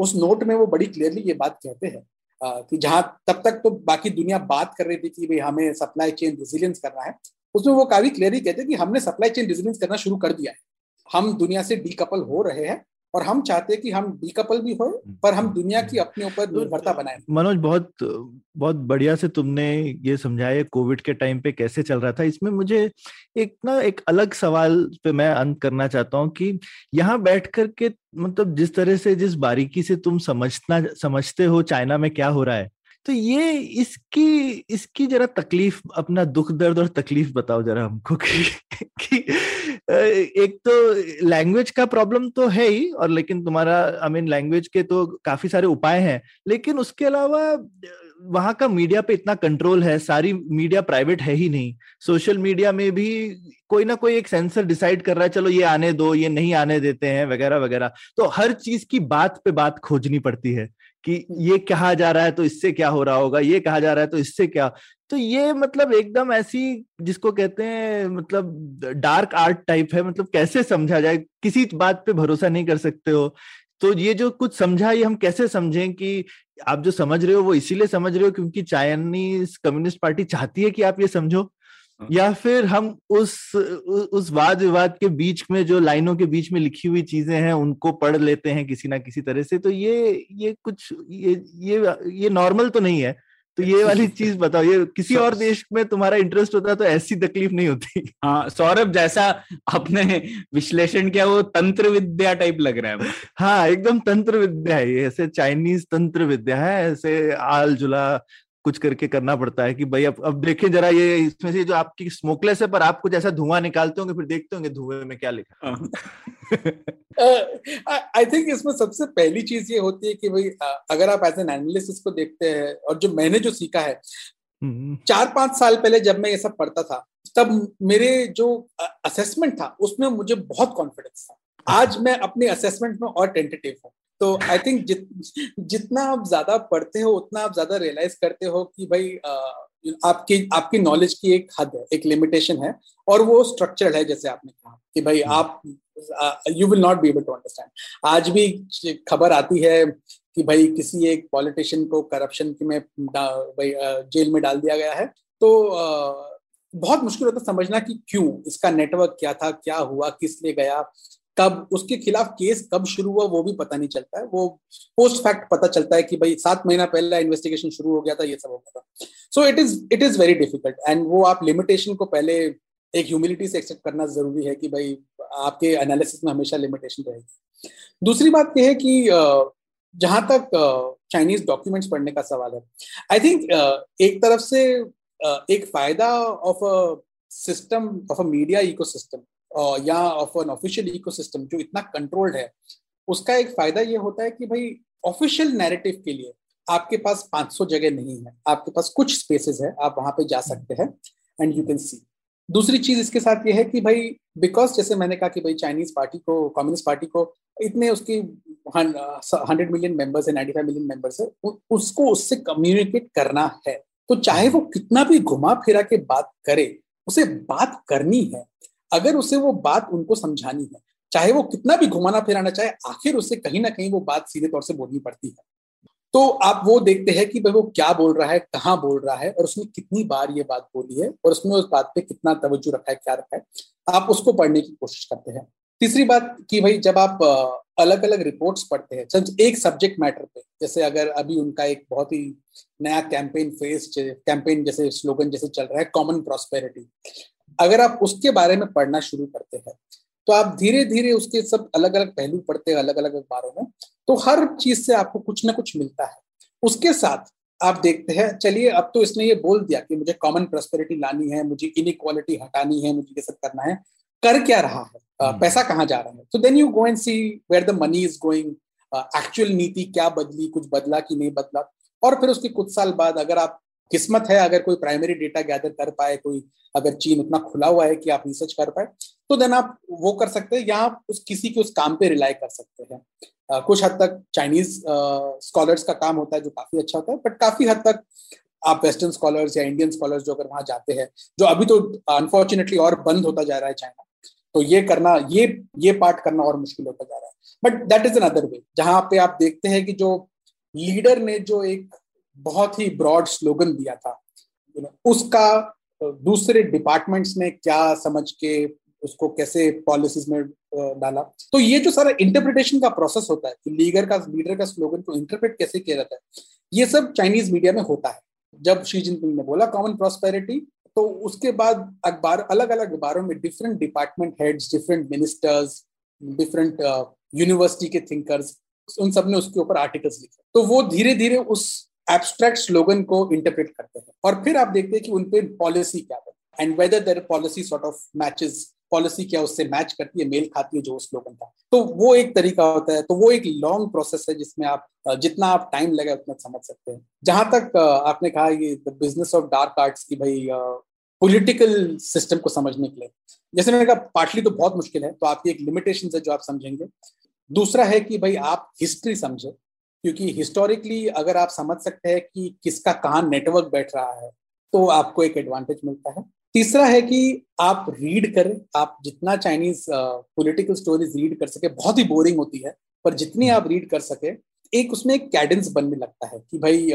[SPEAKER 3] उस नोट में वो बड़ी क्लियरली ये बात कहते हैं कि जहाँ तब तक तो बाकी दुनिया बात कर रही थी कि भाई हमें सप्लाई चेन रिजिलियंस करना है उसमें वो काफ़ी क्लियरली कहते हैं कि हमने सप्लाई चेन रिजिलियंस करना शुरू कर दिया है। हम दुनिया से डीकपल हो रहे हैं और हम चाहते हैं कि हम डीकपल भी हो पर हम दुनिया की अपने ऊपर तो निर्भरता बनाए।
[SPEAKER 2] मनोज बहुत बहुत बढ़िया से तुमने ये समझाया कोविड के टाइम पे कैसे चल रहा था। इसमें मुझे एक ना एक अलग सवाल पे मैं अंत करना चाहता हूँ कि यहाँ बैठ कर के मतलब जिस तरह से जिस बारीकी से तुम समझना समझते हो चाइना में क्या हो रहा है तो ये इसकी इसकी जरा तकलीफ़ अपना दुख दर्द और तकलीफ़ बताओ जरा हमको कि, कि एक तो लैंग्वेज का प्रॉब्लम तो है ही और लेकिन तुम्हारा आई मीन लैंग्वेज के तो काफ़ी सारे उपाय हैं लेकिन उसके अलावा वहाँ का मीडिया पे इतना कंट्रोल है सारी मीडिया प्राइवेट है ही नहीं। सोशल मीडिया में भी कोई ना कोई एक सेंसर डिसाइड कर रहा है चलो ये आने दो ये नहीं आने देते हैं वगैरह वगैरह। तो हर चीज़ की बात पे बात खोजनी पड़ती है। कि ये कहा जा रहा है तो इससे क्या हो रहा होगा, ये कहा जा रहा है तो इससे क्या? तो ये मतलब एकदम ऐसी जिसको कहते हैं मतलब डार्क आर्ट टाइप है मतलब कैसे समझा जाए? किसी बात पे भरोसा नहीं कर सकते हो। तो ये जो कुछ समझा, ये हम कैसे समझें कि आप जो समझ रहे हो वो इसीलिए समझ रहे हो क्योंकि चाइनीज़ कम्युनिस्ट पार्टी चाहती है कि आप ये समझो। या फिर हम उस उस वाद विवाद के बीच में जो लाइनों के बीच में लिखी हुई चीज़ें हैं उनको पढ़ लेते हैं किसी ना किसी तरह से तो ये ये कुछ ये ये ये नॉर्मल तो नहीं है। तो ये वाली चीज़ बताओ ये किसी और देश में तुम्हारा इंटरेस्ट होता तो ऐसी तकलीफ़ नहीं होती।
[SPEAKER 1] हाँ सौरभ जैसा आपने विश्लेषण किया वो तंत्र विद्या टाइप लग रहा है
[SPEAKER 2] हाँ एकदम तंत्र विद्या है ये ऐसे चाइनीज़ तंत्र विद्या है ऐसे आल जुला कुछ करके करना पड़ता है कि भाई अब अब देखें जरा ये इसमें से जो आपकी स्मोकलेस है पर आप कुछ ऐसा धुआँ निकालते होंगे फिर देखते होंगे धुएँ में क्या लिखा
[SPEAKER 3] आई थिंक इसमें सबसे पहली चीज़ ये होती है कि भाई अगर आप एज एन एनालिस्ट इसको देखते हैं और जो मैंने जो सीखा है हम्म। चार पाँच साल पहले जब मैं ये सब पढ़ता था तब मेरे जो असेसमेंट था उसमें मुझे बहुत कॉन्फिडेंस था। आज मैं अपने असेसमेंट में और टेंटेटिव हूँ। तो आई थिंक जित, जितना आप ज़्यादा पढ़ते हो उतना आप ज़्यादा रियलाइज़ करते हो कि भाई आपकी आपकी नॉलेज की एक हद है एक लिमिटेशन है और वो स्ट्रक्चर्ड है जैसे आपने कहा कि भाई हम्म। आप you will not be able to understand आज भी खबर आती है कि भाई किसी एक पॉलिटिशियन को करप्शन में भाई जेल में डाल दिया गया है तो बहुत मुश्किल होता समझना कि क्यों इसका नेटवर्क क्या था क्या हुआ किस लिए गया कब, उसके खिलाफ केस कब शुरू हुआ वो भी पता नहीं चलता है। वो पोस्ट फैक्ट पता चलता है कि भाई सात महीना पहले इन्वेस्टिगेशन शुरू हो गया था, ये सब हो गया था। So it is it is very difficult and वो आप लिमिटेशन को पहले एक ह्यूमिलिटी से एक्सेप्ट करना ज़रूरी है कि भाई आपके एनालिसिस में हमेशा लिमिटेशन रहेगी। दूसरी बात यह है कि जहाँ तक चाइनीज़ डॉक्यूमेंट्स पढ़ने का सवाल है आई थिंक एक तरफ़ से एक फ़ायदा of a system of a media ecosystem या ऑफ़ एन ऑफिशियल इकोसिस्टम जो इतना कंट्रोल्ड है, उसका एक फ़ायदा ये होता है कि भाई ऑफिशियल नैरेटिव के लिए आपके पास 500 जगह नहीं है, आपके पास कुछ स्पेसेस है, आप वहाँ पे जा सकते हैं एंड यू कैन सी दूसरी चीज़ इसके साथ ये है कि भाई बिकॉज़ जैसे मैंने कहा कि भाई चाइनीज़ पार्टी को कम्युनिस्ट पार्टी को इतने उसकी हंड्रेड मिलियन मेंबर्स है नाइन्टी फाइव मिलियन मेंबर्स है उसको उससे कम्युनिकेट करना है। तो चाहे वो कितना भी घुमा फिरा के बात करे, उसे बात करनी है। अगर उसे वो बात उनको समझानी है, चाहे वो कितना भी घुमाना फिराना चाहे, आखिर उसे कहीं ना कहीं वो बात सीधे तौर से बोलनी पड़ती है। तो आप वो देखते हैं कि भाई वो क्या बोल रहा है, कहाँ बोल रहा है, और उसने कितनी बार ये बात बोली है, और उसने उस बात पे कितना तवज्जो रखा है, क्या रखा है, आप उसको पढ़ने की कोशिश करते हैं। तीसरी बात कि भाई जब आप अलग अलग रिपोर्ट्स पढ़ते हैं एक सब्जेक्ट मैटर पे, जैसे अगर अभी उनका एक बहुत ही नया कैंपेन फेस कैंपेन जैसे स्लोगन जैसे चल रहा है कॉमन प्रॉस्पेरिटी अगर आप उसके बारे में पढ़ना शुरू करते हैं तो आप धीरे धीरे उसके सब अलग अलग पहलू पढ़ते हैं अलग अलग अखबारों में तो हर चीज़ से आपको कुछ ना कुछ मिलता है। उसके साथ आप देखते हैं चलिए अब तो इसने ये बोल दिया कि मुझे कॉमन प्रोस्पेरिटी लानी है मुझे इनक्वालिटी हटानी है मुझे ये सब करना है कर क्या रहा है? uh, पैसा कहाँ जा रहा है? तो then you go and see where the money is going actual नीति क्या बदली कुछ बदला कि नहीं बदला? और फिर उसके कुछ साल बाद अगर आप किस्मत है अगर कोई प्राइमरी डेटा गैदर कर पाए, कोई अगर चीन उतना खुला हुआ है कि आप रिसर्च कर पाए तो देन आप वो कर सकते हैं या आप उस किसी के उस काम पे रिलाई कर सकते हैं। कुछ हद तक चाइनीज़ स्कॉलर्स का काम होता है जो काफ़ी अच्छा होता है बट काफ़ी हद तक आप वेस्टर्न स्कॉलर्स या इंडियन स्कॉलर्स जो अगर वहाँ जाते हैं, जो अभी तो अनफॉर्चुनेटली और बंद होता जा रहा है चाइना तो ये करना, ये ये पार्ट करना और मुश्किल होता जा रहा है। But that is another way जहाँ पे आप देखते हैं कि जो लीडर ने जो एक बहुत ही ब्रॉड स्लोगन दिया था। उसका दूसरे डिपार्टमेंट्स ने क्या समझ के उसको कैसे पॉलिसीज़ में डाला। तो ये जो सारा इंटरप्रिटेशन का प्रोसेस होता है, कि लीडर का लीडर का स्लोगन को इंटरप्रेट कैसे किया जाता है, ये सब चाइनीज़ मीडिया में होता है। जब शी जिनपिंग ने बोला कॉमन प्रॉस्पेरिटी तो उसके बाद अखबार अलग अलग अखबारों में different department heads different ministers different university के थिंकर्स उन सबने उसके ऊपर आर्टिकल्स लिखे। तो वो धीरे धीरे उस एब्स्ट्रैक्ट स्लोगन को इंटरप्रेट करते हैं। और फिर आप देखते हैं कि उन पर पॉलिसी क्या है and whether their policy sort of matches policy क्या उससे मैच करती है मेल खाती है जो स्लोगन था तो वो एक तरीका होता है। तो वो एक लॉन्ग प्रोसेस है जिसमें आप जितना आप टाइम लगे उतना समझ सकते हैं। जहाँ तक आपने कहा ये the business of dark arts की भाई पॉलिटिकल सिस्टम को समझने के लिए। जैसे मैंने कहा पार्टली तो बहुत मुश्किल है तो आपकी एक लिमिटेशन है जो आप समझेंगे। दूसरा है कि भाई आप हिस्ट्री समझे। क्योंकि हिस्टोरिकली अगर आप समझ सकते हैं कि किसका कहाँ नेटवर्क बैठ रहा है तो आपको एक एडवांटेज मिलता है। तीसरा है कि आप रीड करें आप जितना चाइनीज़ पॉलिटिकल स्टोरीज रीड कर सके बहुत ही बोरिंग होती है पर जितनी आप रीड कर सके एक उसमें एक कैडेंस बनने लगता है कि भाई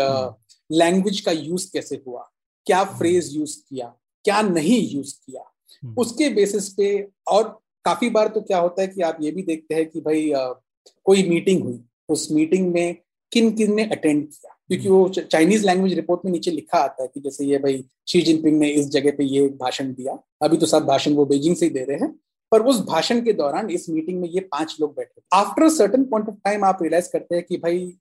[SPEAKER 3] लैंग्वेज का यूज़ कैसे हुआ क्या फ्रेज यूज़ किया क्या नहीं यूज़ किया। उसके बेसिस पे और काफ़ी बार तो क्या होता है कि आप ये भी देखते हैं कि भाई कोई मीटिंग हुई उस मीटिंग में किन किन ने अटेंड किया? क्योंकि वो चाइनीज़ लैंग्वेज रिपोर्ट में नीचे लिखा आता है कि जैसे ये भाई शी जिनपिंग ने इस जगह पे ये भाषण दिया। अभी तो सब भाषण वो बेजिंग से ही दे रहे हैं। पर उस भाषण के दौरान इस मीटिंग में ये पाँच लोग बैठे after certain point of time आप रियलाइज़ करते हैं कि भाई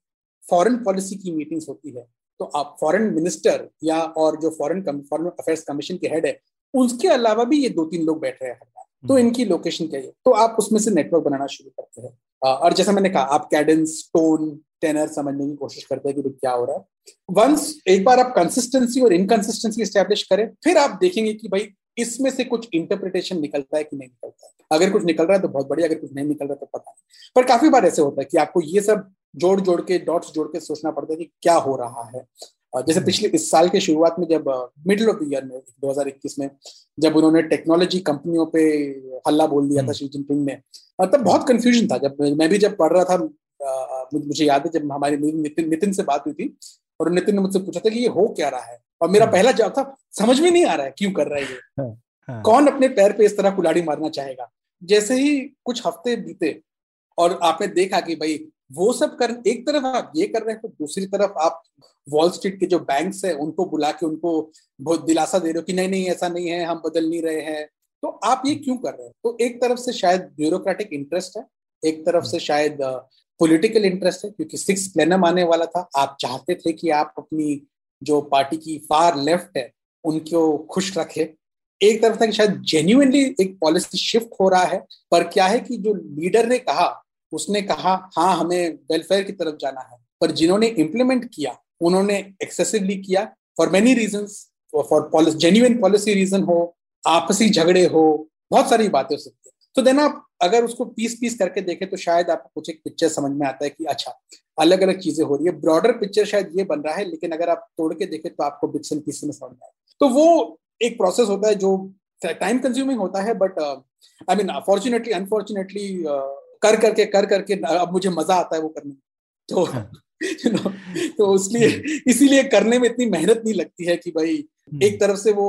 [SPEAKER 3] फॉरेन पॉलिसी की मीटिंग्स होती है। तो आप फॉरेन मिनिस्टर या और जो फॉरेन फॉरेन अफेयर्स कमीशन के हेड है उसके अलावा भी ये दो तीन लोग बैठ रहे हैं। तो हम्म। इनकी लोकेशन क्या है? तो आप उसमें से नेटवर्क बनाना शुरू करते हैं। और जैसा मैंने कहा, आप कैडेंस टोन टेनर समझने की कोशिश करते हैं कि क्या हो रहा है। वंस एक बार आप कंसिस्टेंसी और इनकंसिस्टेंसी स्टैब्लिश करें, फिर आप देखेंगे कि भाई इसमें से कुछ इंटरप्रिटेशन निकलता है कि नहीं निकलता है। अगर कुछ निकल रहा है तो बहुत बढ़िया, अगर कुछ नहीं निकल रहा है तो पता नहीं। पर काफ़ी बार ऐसे होता है कि आपको ये सब जोड़ जोड़ के डॉट्स जोड़ के सोचना पड़ता है कि क्या हो रहा है। जैसे पिछले इस साल के शुरुआत में जब मिडिल ऑफ़ द ईयर में 2021 में जब उन्होंने टेक्नोलॉजी कंपनियों पे हल्ला बोल दिया था शी जिनपिंग ने तब बहुत कंफ्यूजन था। जब मैं भी जब पढ़ रहा था मुझे याद है जब हमारी नितिन नितिन से बात हुई थी और नितिन ने मुझसे पूछा था कि ये हो क्या रहा है? और मेरा हाँ। पहला जवाब था समझ में नहीं आ रहा है क्यों कर रहा है ये। हाँ, हाँ। कौन अपने पैर पे इस तरह कुलाड़ी मारना चाहेगा? जैसे ही कुछ हफ़्ते बीते और आपने देखा कि भाई वो सब कर, एक तरफ़ आप ये कर रहे हैं तो दूसरी तरफ़ आप वॉल स्ट्रीट के जो बैंक्स है, उनको बुला के उनको बहुत दिलासा दे रहे हो कि नहीं नहीं, ऐसा नहीं है, हम बदल नहीं रहे हैं। तो आप ये क्यों कर रहे हैं? तो एक तरफ़ से शायद ब्यूरोक्रेटिक इंटरेस्ट है, एक तरफ़ से शायद पॉलिटिकल इंटरेस्ट है, क्योंकि सिक्स प्लेनम आने वाला था। आप चाहते थे कि आप अपनी जो पार्टी की फार लेफ़्ट है, उनको खुश रखे। एक तरफ़ था कि शायद जेन्यूनली एक पॉलिसी शिफ्ट हो रहा है, पर क्या है कि जो लीडर ने कहा उसने कहा हाँ हमें वेलफेयर की तरफ़ जाना है। पर जिन्होंने इम्प्लीमेंट किया, उन्होंने एक्सेसिवली किया। For many reason for genuine policy reason हो, आपसी झगड़े हो, बहुत सारी बातें हो सकती है। तो देन आप अगर उसको पीस पीस करके देखें तो शायद आपको कुछ एक पिक्चर समझ में आता है कि अच्छा अलग अलग चीज़ें हो रही है। ब्रॉडर पिक्चर शायद ये बन रहा है, लेकिन अगर आप तोड़ के देखें तो आपको बिट्स एंड पीस में समझ में आए। तो वो एक प्रोसेस होता है जो टाइम कंज्यूमिंग होता है but I mean fortunately unfortunately कर करके कर करके अब मुझे मज़ा आता है वो करने में तो यू नो तो इसलिए इसीलिए करने में इतनी मेहनत नहीं लगती है कि भाई हम्म। एक तरफ़ से वो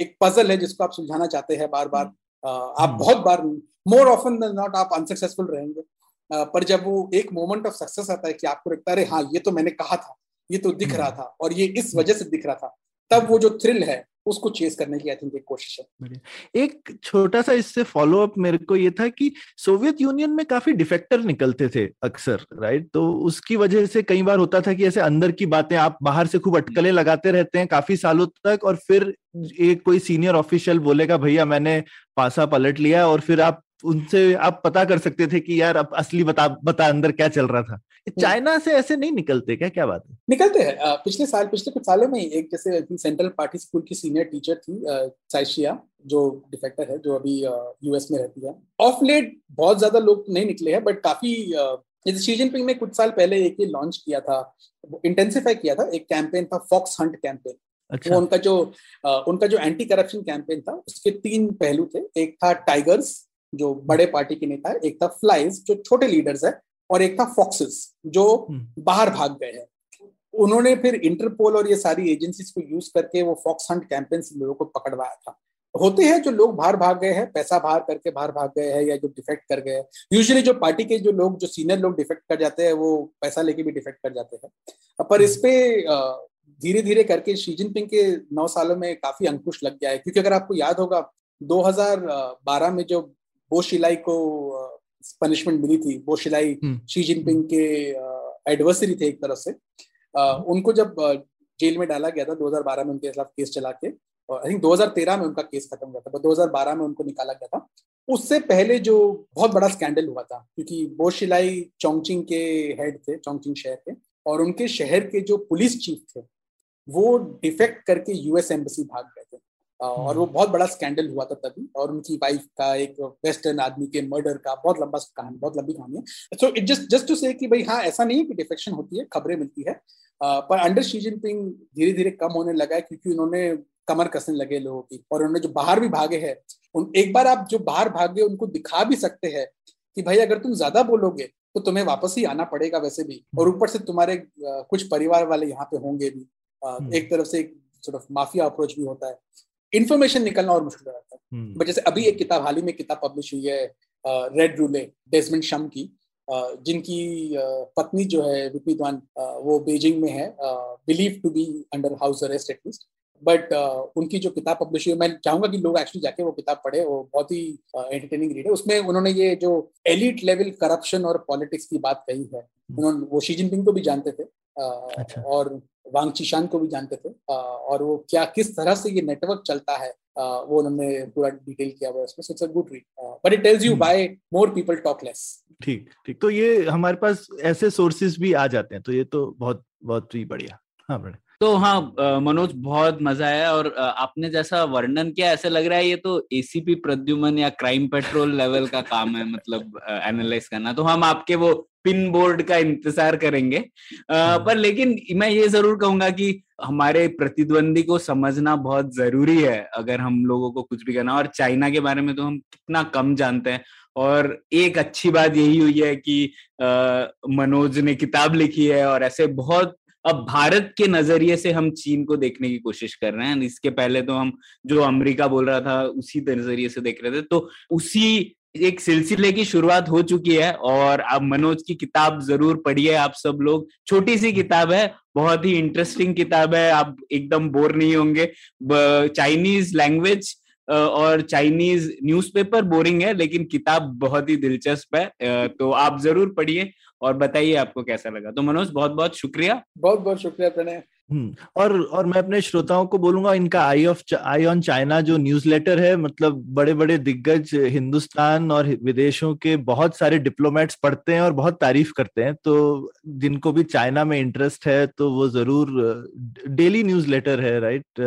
[SPEAKER 3] एक पजल है जिसको आप सुलझाना चाहते हैं बार बार आप हम्म। बहुत बार मोर ऑफन नॉट आप अनसक्सेसफुल रहेंगे पर जब वो एक मोमेंट ऑफ़ सक्सेस आता है कि आपको लगता है अरे हाँ ये तो मैंने कहा था ये तो दिख रहा हम्म। था और ये इस वजह से दिख रहा था तब वो जो थ्रिल है उसको चेस करने की आई थिंक एक कोशिश है।
[SPEAKER 2] एक छोटा सा इससे फॉलो अप मेरे को ये था कि सोवियत यूनियन में काफ़ी डिफेक्टर निकलते थे अक्सर राइट तो उसकी वजह से कई बार होता था कि ऐसे अंदर की बातें आप बाहर से खूब अटकलें लगाते रहते हैं काफ़ी सालों तक और फिर एक कोई सीनियर ऑफिशियल बोलेगा भैया मैंने पासा पलट लिया और फिर आप उनसे आप पता कर सकते थे कि यार अब असली बता बता अंदर क्या चल रहा था। हम्म। चाइना से ऐसे नहीं निकलते क्या क्या बात है?
[SPEAKER 3] निकलते हैं। पिछले साल पिछले कुछ सालों में एक जैसे सेंट्रल पार्टी स्कूल की सीनियर टीचर थी साइशिया जो डिफेक्टर है जो अभी यूएस में रहती है। ऑफ़ लेट बहुत ज़्यादा लोग नहीं निकले हैं बट काफ़ी जैसे शी जिनपिंग ने कुछ साल पहले एक ही लॉन्च किया था इंटेंसिफाई किया था एक कैंपेन था फॉक्स हंट कैंपेन अच्छा। वो उनका जो उनका जो एंटी करप्शन कैंपेन था उसके तीन पहलू थे। एक था टाइगर्स जो बड़े पार्टी के नेता है एक था फ्लाइज जो छोटे लीडर्स है और एक था फॉक्सेस जो हम्म। बाहर भाग गए हैं। उन्होंने फिर इंटरपोल और ये सारी एजेंसीज को यूज़ करके वो फॉक्स हंट कैंपेन से लोगों को पकड़वाया था। होते हैं जो लोग बाहर भाग गए हैं पैसा बाहर करके बाहर भाग गए हैं या जो डिफेक्ट कर गए हैं। यूजुअली जो पार्टी के जो लोग जो सीनियर लोग डिफेक्ट कर जाते हैं वो पैसा लेके भी डिफेक्ट कर जाते हैं। पर इस पे धीरे धीरे करके शी जिनपिंग के नौ सालों में काफ़ी अंकुश लग गया है। क्योंकि अगर आपको याद होगा 2012 में जो बो शिलाई को पनिशमेंट मिली थी। वो शिलाई हम्म। शी जिनपिंग के एडवर्सरी थे एक तरफ़ से। उनको जब जेल में डाला गया था 2012 में उनके खिलाफ केस चला के आई थिंक 2013 में उनका केस खत्म हुआ था दो 2012 में उनको निकाला गया था। उससे पहले जो बहुत बड़ा स्कैंडल हुआ था क्योंकि वो शिलाई चोंगचिंग के हेड थे चोंगचिंग शहर के और उनके शहर के जो पुलिस चीफ थे वो डिफेक्ट करके यूएस एम्बेसी भाग गए। और वो बहुत बड़ा स्कैंडल हुआ था तभी और उनकी वाइफ का एक वेस्टर्न आदमी के मर्डर का बहुत लंबा कहानी बहुत लंबी कहानी है। So it just just to say कि भाई हाँ ऐसा नहीं है कि डिफेक्शन होती है खबरें मिलती है। पर अंडर शी जिनपिंग धीरे धीरे कम होने लगा है क्योंकि उन्होंने कमर कसने लगे लोगों की और उन्होंने जो बाहर भी भागे हैं उन एक बार आप जो बाहर भागे उनको दिखा भी सकते हैं कि भाई अगर तुम ज़्यादा बोलोगे तो तुम्हें वापस ही आना पड़ेगा वैसे भी और ऊपर से तुम्हारे कुछ परिवार वाले यहाँ पे होंगे भी। हम्म। एक तरफ़ से एक माफिया अप्रोच भी होता है। इन्फॉर्मेशन निकलना और मुश्किल रहता है बट हम्म। जैसे अभी एक किताब हाल ही में किताब पब्लिश हुई है रेड रूले डेजमेंट शम की जिनकी पत्नी जो है विपी विपिद्वान वो बीजिंग में है believe to be under house arrest at least but उनकी जो किताब पब्लिश हुई मैं चाहूँगा कि लोग एक्चुअली जाके वो किताब पढ़े वो बहुत ही एंटरटेनिंग रीड है उसमें उन्होंने ये जो एलिट लेवल करप्शन और पॉलिटिक्स की बात कही है हम्म। उन्होंने वो शी जिनपिंग को भी जानते थे अच्छा। और वांग चिशान को भी जानते थे और वो क्या किस तरह से ये नेटवर्क चलता है वो उन्होंने पूरा डिटेल किया हुआ है so it's a good read but it tells you why more people talk less
[SPEAKER 2] ठीक ठीक तो ये हमारे पास ऐसे सोर्सेज भी आ जाते हैं तो ये तो बहुत बहुत ही बढ़िया हाँ बढ़िया।
[SPEAKER 1] तो हाँ मनोज बहुत मज़ा आया और आपने जैसा वर्णन किया ऐसे लग रहा है ये तो एसीपी प्रद्युमन या क्राइम पेट्रोल लेवल का काम है मतलब एनालाइज करना तो हम आपके वो पिन बोर्ड का इंतज़ार करेंगे। आ, पर लेकिन मैं ये ज़रूर कहूँगा कि हमारे प्रतिद्वंदी को समझना बहुत ज़रूरी है अगर हम लोगों को कुछ भी करना। और चाइना के बारे में तो हम कितना कम जानते हैं। और एक अच्छी बात यही हुई है कि आ, मनोज ने किताब लिखी है और ऐसे बहुत अब भारत के नज़रिए से हम चीन को देखने की कोशिश कर रहे हैं। इसके पहले तो हम जो अमेरिका बोल रहा था उसी नज़रिए से देख रहे थे। तो उसी एक सिलसिले की शुरुआत हो चुकी है और आप मनोज की किताब ज़रूर पढ़िए, आप सब लोग। छोटी सी किताब है, बहुत ही इंटरेस्टिंग किताब है, आप एकदम बोर नहीं होंगे। चाइनीज़ लैंग्वेज और चाइनीज़ न्यूज़पेपर बोरिंग है, लेकिन किताब बहुत ही दिलचस्प है। तो आप ज़रूर पढ़िए और बताइए आपको कैसा लगा। तो मनोज बहुत बहुत शुक्रिया।
[SPEAKER 3] बहुत बहुत शुक्रिया प्रणय।
[SPEAKER 2] और और मैं अपने श्रोताओं को बोलूँगा इनका eye of eye on China जो न्यूज़लेटर है मतलब बड़े बड़े दिग्गज हिंदुस्तान और विदेशों के बहुत सारे डिप्लोमेट्स पढ़ते हैं और बहुत तारीफ़ करते हैं तो जिनको भी चाइना में इंटरेस्ट है तो वो ज़रूर डेली न्यूज़लेटर है राइट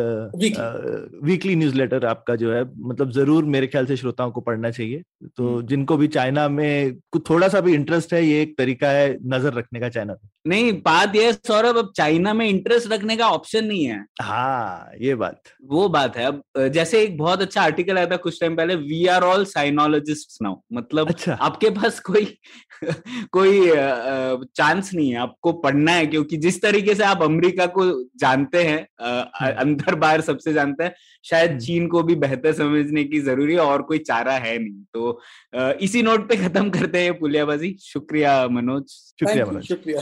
[SPEAKER 2] वीकली न्यूज़लेटर आपका जो है मतलब ज़रूर मेरे ख्याल से श्रोताओं को पढ़ना चाहिए। तो हम्म। जिनको भी चाइना में कुछ थोड़ा सा भी इंटरेस्ट है ये एक तरीका है नज़र रखने का चाइना पे।
[SPEAKER 1] नहीं बात यह सौरभ अब चाइना में इंटरेस्ट रखने का ऑप्शन नहीं है।
[SPEAKER 2] हाँ ये बात।
[SPEAKER 1] वो बात है। अब जैसे एक बहुत अच्छा आर्टिकल आया था कुछ टाइम पहले we are all sinologists now मतलब अच्छा। आपके पास कोई कोई चांस नहीं है। आपको पढ़ना है क्योंकि जिस तरीके से आप अमेरिका को जानते हैं हम्म। अंदर बाहर सबसे जानते हैं शायद हम्म। चीन को भी बेहतर समझने की ज़रूरी है और कोई चारा है नहीं। तो इसी नोट पे खत्म करते हैं पुलियाबाजी। शुक्रिया मनोज।
[SPEAKER 3] शुक्रिया मनोज। शुक्रिया।